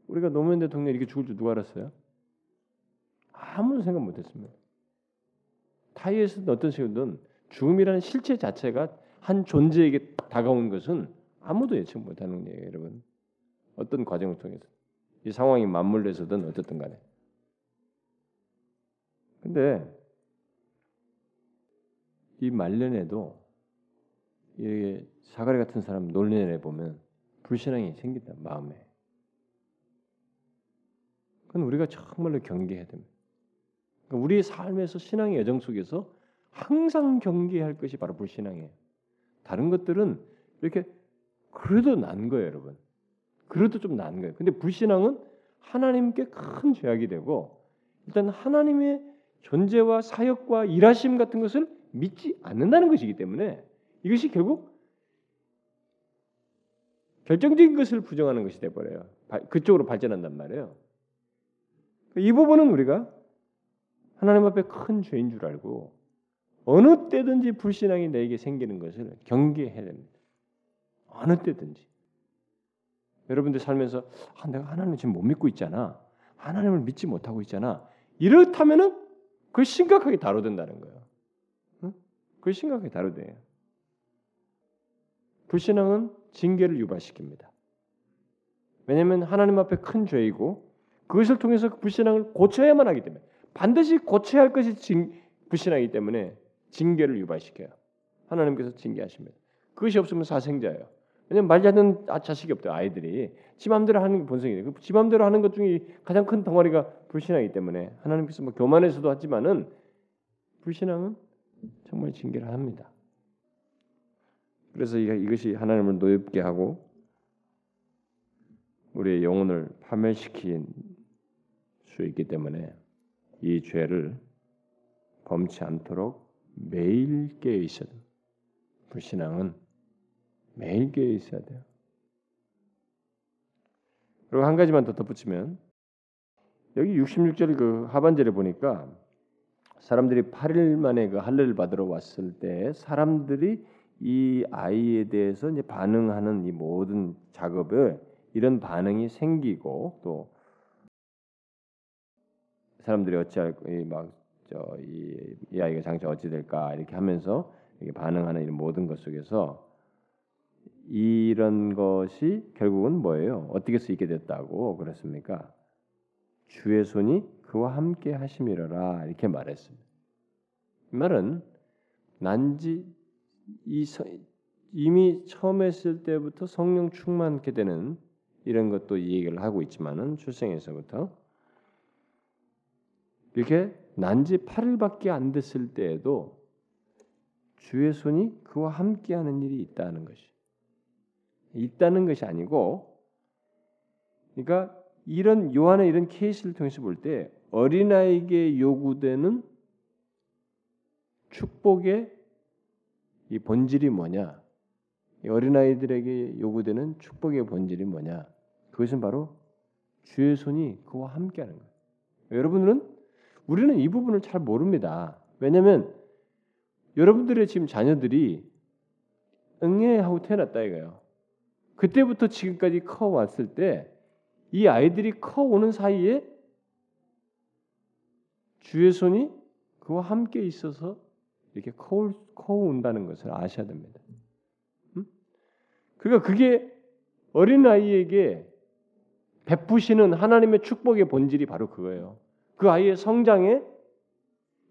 응? 우리가 노무현 대통령 이렇게 죽을 줄 누가 알았어요? 아무도 생각 못했습니다. 타이에서는 어떤 식이든 죽음이라는 실체 자체가 한 존재에게 다가온 것은 아무도 예측 못하는 거예요, 여러분. 어떤 과정을 통해서 이 상황이 맞물려서든 어쨌든 간에. 근데 이 말년에도 이게 사가리 같은 사람 논리에 보면 불신앙이 생긴다 마음에. 그건 우리가 정말로 경계해야 됩니다. 그러니까 우리의 삶에서 신앙의 여정 속에서 항상 경계할 것이 바로 불신앙이에요. 다른 것들은 이렇게 그래도 난 거예요, 여러분. 그래도 좀 난 거예요. 근데 불신앙은 하나님께 큰 죄악이 되고 일단 하나님의 존재와 사역과 일하심 같은 것을 믿지 않는다는 것이기 때문에 이것이 결국 결정적인 것을 부정하는 것이 돼 버려요. 그쪽으로 발전한단 말이에요. 이 부분은 우리가 하나님 앞에 큰 죄인 줄 알고 어느 때든지 불신앙이 내게 생기는 것을 경계해야 됩니다. 어느 때든지. 여러분들 살면서 아, 내가 하나님을 지금 못 믿고 있잖아. 하나님을 믿지 못하고 있잖아. 이렇다면은 그걸 심각하게 다뤄된다는 거예요. 응? 그걸 심각하게 다뤄돼요. 불신앙은 징계를 유발시킵니다. 왜냐하면 하나님 앞에 큰 죄이고 그것을 통해서 그 불신앙을 고쳐야만 하기 때문에 반드시 고쳐야 할 것이 징, 불신앙이기 때문에 징계를 유발시켜요. 하나님께서 징계하십니다. 그것이 없으면 사생자예요. 왜냐면 말지 않는 아, 자식이 없대 아이들이 지 맘대로 하는 게 본성이에요. 지 맘대로 하는 것 중에 가장 큰 덩어리가 불신앙이기 때문에 하나님께서 뭐 교만해서도 하지만은 불신앙은 정말 징계를 합니다. 그래서 이것이 하나님을 노엽게 하고 우리의 영혼을 파멸시킨 수 있기 때문에 이 죄를 범치 않도록 매일 깨어 있어야 돼요. 불신앙은 매일 깨어 있어야 돼요. 그리고 한 가지만 더 덧붙이면 여기 66절 그 하반절에 보니까 사람들이 8일 만에 그 할례를 받으러 왔을 때 사람들이 이 아이에 대해서 이제 반응하는 이 모든 작업을 이런 반응이 생기고 또 사람들이 어찌할 막저이 이 아이가 장차 어찌 될까 이렇게 하면서 이렇게 반응하는 이런 모든 것 속에서 이런 것이 결국은 뭐예요? 어떻게 쓰이게 됐다고 그랬습니까? 주의 손이 그와 함께 하심이라 이렇게 말했습니다. 이 말은 난지 이 이미 처음 했을 때부터 성령 충만케 되는 이런 것도 이 얘기를 하고 있지만은 출생에서부터 이렇게 난지 8일밖에 안 됐을 때에도 주의 손이 그와 함께하는 일이 있다는 것이 있다는 것이 아니고 그러니까 이런 요한의 이런 케이스를 통해서 볼 때 어린아이에게 요구되는 축복의 이 본질이 뭐냐? 어린아이들에게 요구되는 축복의 본질이 뭐냐? 그것은 바로 주의 손이 그와 함께하는 거예요. 여러분들은 우리는 이 부분을 잘 모릅니다. 왜냐하면 여러분들의 지금 자녀들이 응애하고 태어났다 이거예요. 그때부터 지금까지 커 왔을 때 이 아이들이 커 오는 사이에 주의 손이 그와 함께 있어서 이렇게 커, 커 온다는 것을 아셔야 됩니다. 음? 그러니까 그게 어린 아이에게 베푸시는 하나님의 축복의 본질이 바로 그거예요. 그 아이의 성장에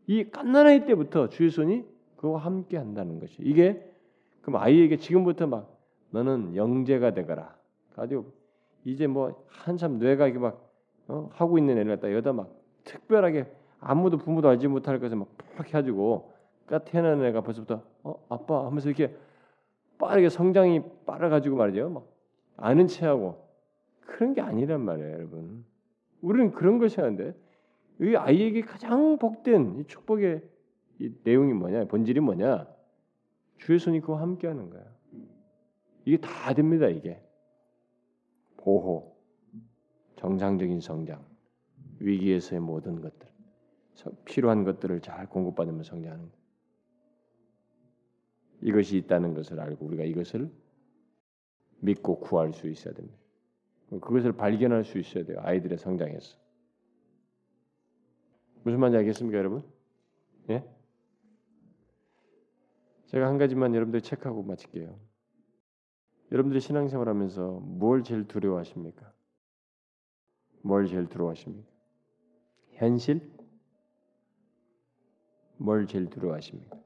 이 갓난아이 때부터 주의 손이 그와 함께 한다는 것이 이게 그럼 아이에게 지금부터 막 너는 영재가 되거라. 가지고 이제 뭐 한참 뇌가 이게 막 어? 하고 있는 애를 갖다 여기다 막 특별하게 아무도 부모도 알지 못할 것을 막팍 해가지고 까 태어난 애가 벌써부터 어 아빠 하면서 이렇게 빠르게 성장이 빠르가지고 말이죠. 막 아는 체하고 그런 게 아니란 말이에요, 여러분. 우리는 그런 것이 하는데 이 아이에게 가장 복된 이 축복의 이 내용이 뭐냐, 본질이 뭐냐? 주의 손이 그와 함께하는 거야. 이게 다 됩니다, 이게 보호, 정상적인 성장, 위기에서의 모든 것들, 필요한 것들을 잘 공급받으면 성장하는 것. 이것이 있다는 것을 알고 우리가 이것을 믿고 구할 수 있어야 됩니다. 그것을 발견할 수 있어야 돼요. 아이들의 성장에서. 무슨 말인지 알겠습니까, 여러분? 예? 제가 한 가지만 여러분들 체크하고 마칠게요. 여러분들이 신앙생활 하면서 뭘 제일 두려워하십니까? 뭘 제일 두려워하십니까? 현실? 뭘 제일 두려워하십니까?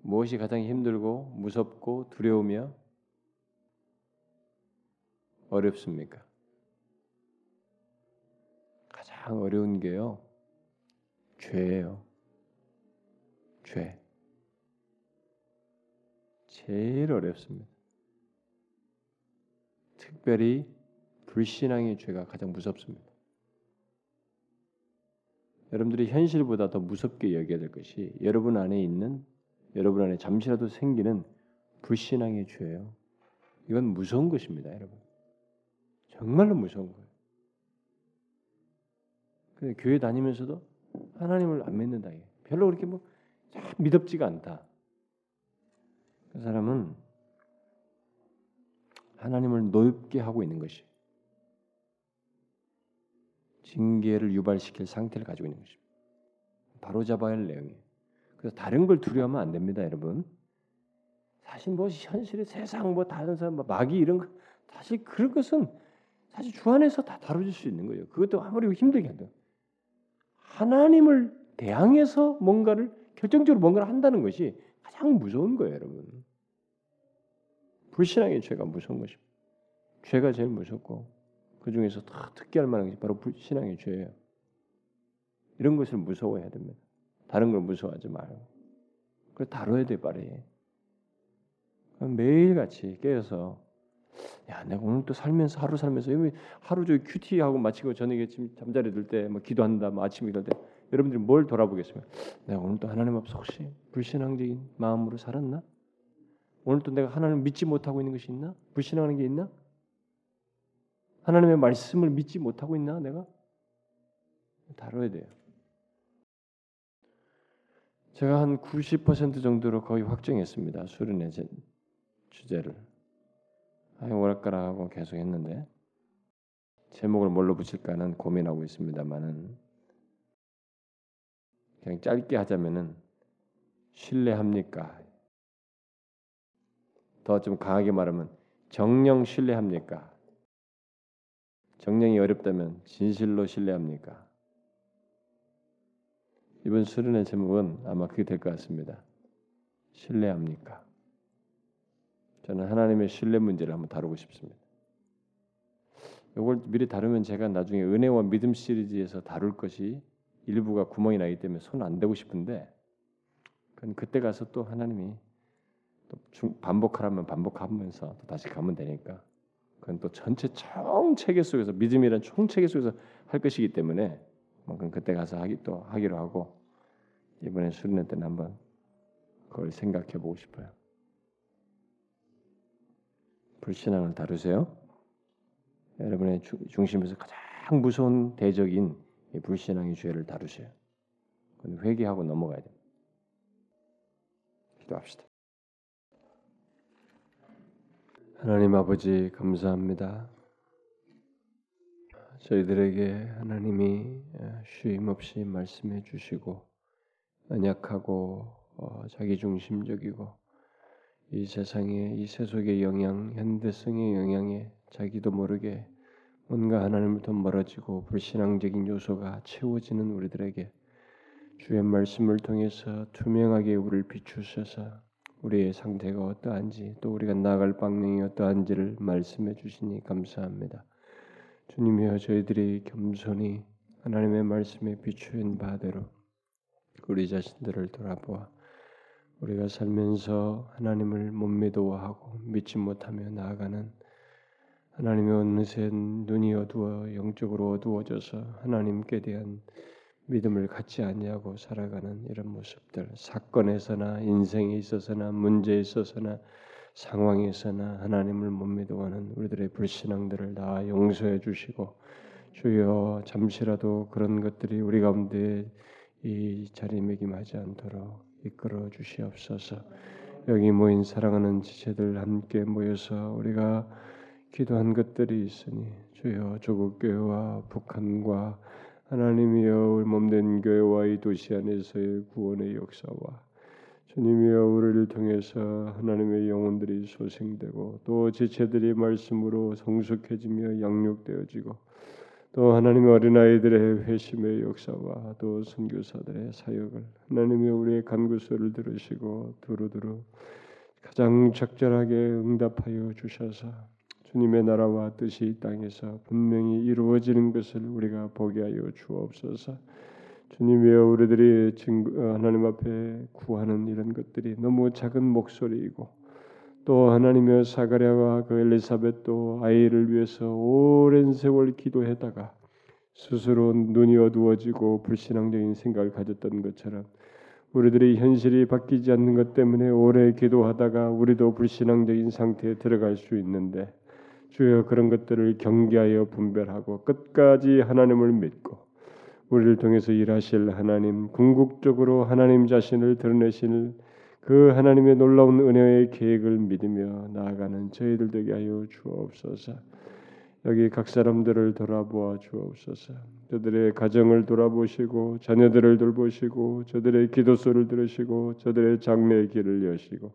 무엇이 가장 힘들고 무섭고 두려우며 어렵습니까? 가장 어려운 게요. 죄예요. 죄. 제일 어렵습니다. 특별히 불신앙의 죄가 가장 무섭습니다. 여러분들이 현실보다 더 무섭게 여겨야 될 것이 여러분 안에 있는 여러분 안에 잠시라도 생기는 불신앙의 죄예요. 이건 무서운 것입니다, 여러분. 정말로 무서운 거예요. 근데 교회 다니면서도 하나님을 안 믿는다. 별로 그렇게 뭐 믿업지가 않다. 그 사람은 하나님을 높게 하고 있는 것이 징계를 유발시킬 상태를 가지고 있는 것입니다. 바로 잡아야 할 내용이에요. 그래서 다른 걸 두려워하면 안 됩니다, 여러분. 사실 뭐 현실의 세상 뭐 다른 사람 뭐 마귀 이런 거 사실 그런 것은 사실 주 안에서 다 다뤄질 수 있는 거예요. 그것도 아무리 힘들게 한다. 하나님을 대항해서 뭔가를 결정적으로 뭔가를 한다는 것이 가장 무서운 거예요, 여러분. 불신앙의 죄가 무서운 것입니다. 죄가 제일 무섭고 그 중에서 더 특기할 만한 것이 바로 불신앙의 죄예요. 이런 것을 무서워해야 됩니다. 다른 걸 무서워하지 말고. 그걸 다뤄야 돼 빨리. 매일 같이 깨어서 야 내가 오늘 또 살면서 하루 살면서 하루 저 큐티하고 마치고 저녁에 잠자리 들때 뭐 기도한다, 뭐 아침에 기도할 때 여러분들이 뭘 돌아보겠습니까? 내가 오늘 또 하나님 앞서 혹시 불신앙적인 마음으로 살았나? 오늘 또 내가 하나님을 믿지 못하고 있는 것이 있나? 불신앙하는 게 있나? 하나님의 말씀을 믿지 못하고 있나 내가? 다뤄야 돼요. 제가 한 90% 정도로 거의 확정했습니다. 수련의 주제를. 아, 뭐랄까라 하고 계속 했는데 제목을 뭘로 붙일까는 고민하고 있습니다만은 그냥 짧게 하자면은 신뢰합니까? 더 좀 강하게 말하면 정령 신뢰합니까? 정령이 어렵다면 진실로 신뢰합니까? 이번 수련의 제목은 아마 그게 될 것 같습니다. 신뢰합니까? 저는 하나님의 신뢰 문제를 한번 다루고 싶습니다. 이걸 미리 다루면 제가 나중에 은혜와 믿음 시리즈에서 다룰 것이 일부가 구멍이 나기 때문에 손 안 대고 싶은데 그건 그때 가서 또 하나님이 또 반복하라면 반복하면서 또 다시 가면 되니까 그건 또 전체 총체계 속에서 믿음이란 총체계 속에서 할 것이기 때문에 뭐 그건 그때 가서 하기 또 하기로 하고 이번에 수련회 때는 한번 그걸 생각해 보고 싶어요. 불신앙을 다루세요. 여러분의 중심에서 가장 무서운 대적인 불신앙의 죄를 다루세요. 회개하고 넘어가야 됩니다. 기도합시다. 하나님 아버지 감사합니다. 저희들에게 하나님이 쉼 없이 말씀해 주시고 언약하고 어, 자기 중심적이고 이 세상의 이 세속의 영향, 현대성의 영향에 자기도 모르게 뭔가 하나님을더 멀어지고 불신앙적인 요소가 채워지는 우리들에게 주의 말씀을 통해서 투명하게 우리를 비추셔서 우리의 상태가 어떠한지 또 우리가 나아갈 방향이 어떠한지를 말씀해 주시니 감사합니다. 주님이여 저희들이 겸손히 하나님의 말씀에 비추인 바대로 우리 자신들을 돌아보아 우리가 살면서 하나님을 못 믿어하고 믿지 못하며 나아가는 하나님의 어느새 눈이 어두워 영적으로 어두워져서 하나님께 대한 믿음을 갖지 아니하고 살아가는 이런 모습들 사건에서나 인생에 있어서나 문제에 있어서나 상황에서나 하나님을 못 믿어하는 우리들의 불신앙들을 다 용서해 주시고 주여 잠시라도 그런 것들이 우리 가운데 이 자리매김하지 않도록 이끌어 주시옵소서. 여기 모인 사랑하는 지체들 함께 모여서 우리가 기도한 것들이 있으니 주여 조국 교회와 북한과 하나님이여 몸된 교회와 이 도시 안에서의 구원의 역사와 주님이여 우리를 통해서 하나님의 영혼들이 소생되고 또 지체들이 말씀으로 성숙해지며 양육되어지고 또 하나님의 어린아이들의 회심의 역사와 또 선교사들의 사역을 하나님의 우리의 간구소를 들으시고 두루두루 가장 적절하게 응답하여 주셔서 주님의 나라와 뜻이 이 땅에서 분명히 이루어지는 것을 우리가 보게 하여 주옵소서. 주님이여 우리들이 하나님 앞에 구하는 이런 것들이 너무 작은 목소리이고 또 하나님의 사가랴와 그 엘리사벳도 아이를 위해서 오랜 세월 기도했다가 스스로 눈이 어두워지고 불신앙적인 생각을 가졌던 것처럼 우리들의 현실이 바뀌지 않는 것 때문에 오래 기도하다가 우리도 불신앙적인 상태에 들어갈 수 있는데 주여 그런 것들을 경계하여 분별하고 끝까지 하나님을 믿고 우리를 통해서 일하실 하나님 궁극적으로 하나님 자신을 드러내실 그 하나님의 놀라운 은혜의 계획을 믿으며 나아가는 저희들 되게 하여 주옵소서. 여기 각 사람들을 돌아보아 주옵소서. 저들의 가정을 돌아보시고 자녀들을 돌보시고 저들의 기도소를 들으시고 저들의 장래의 길을 여시고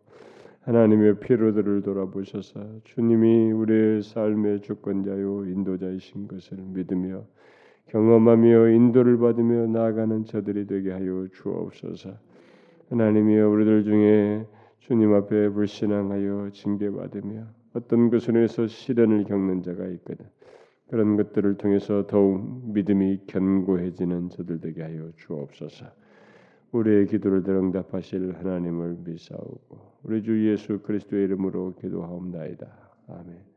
하나님의 피로들을 돌아보셔서 주님이 우리의 삶의 주권자요 인도자이신 것을 믿으며 경험하며 인도를 받으며 나아가는 저들이 되게 하여 주옵소서. 하나님이여 우리들 중에 주님 앞에 불신앙하여 징계받으며 어떤 것으로 해서 시련을 겪는 자가 있거든. 그런 것들을 통해서 더욱 믿음이 견고해지는 저들 되게 하여 주옵소서. 우리의 기도를 대응답하실 하나님을 믿사오고 우리 주 예수 그리스도의 이름으로 기도하옵나이다. 아멘.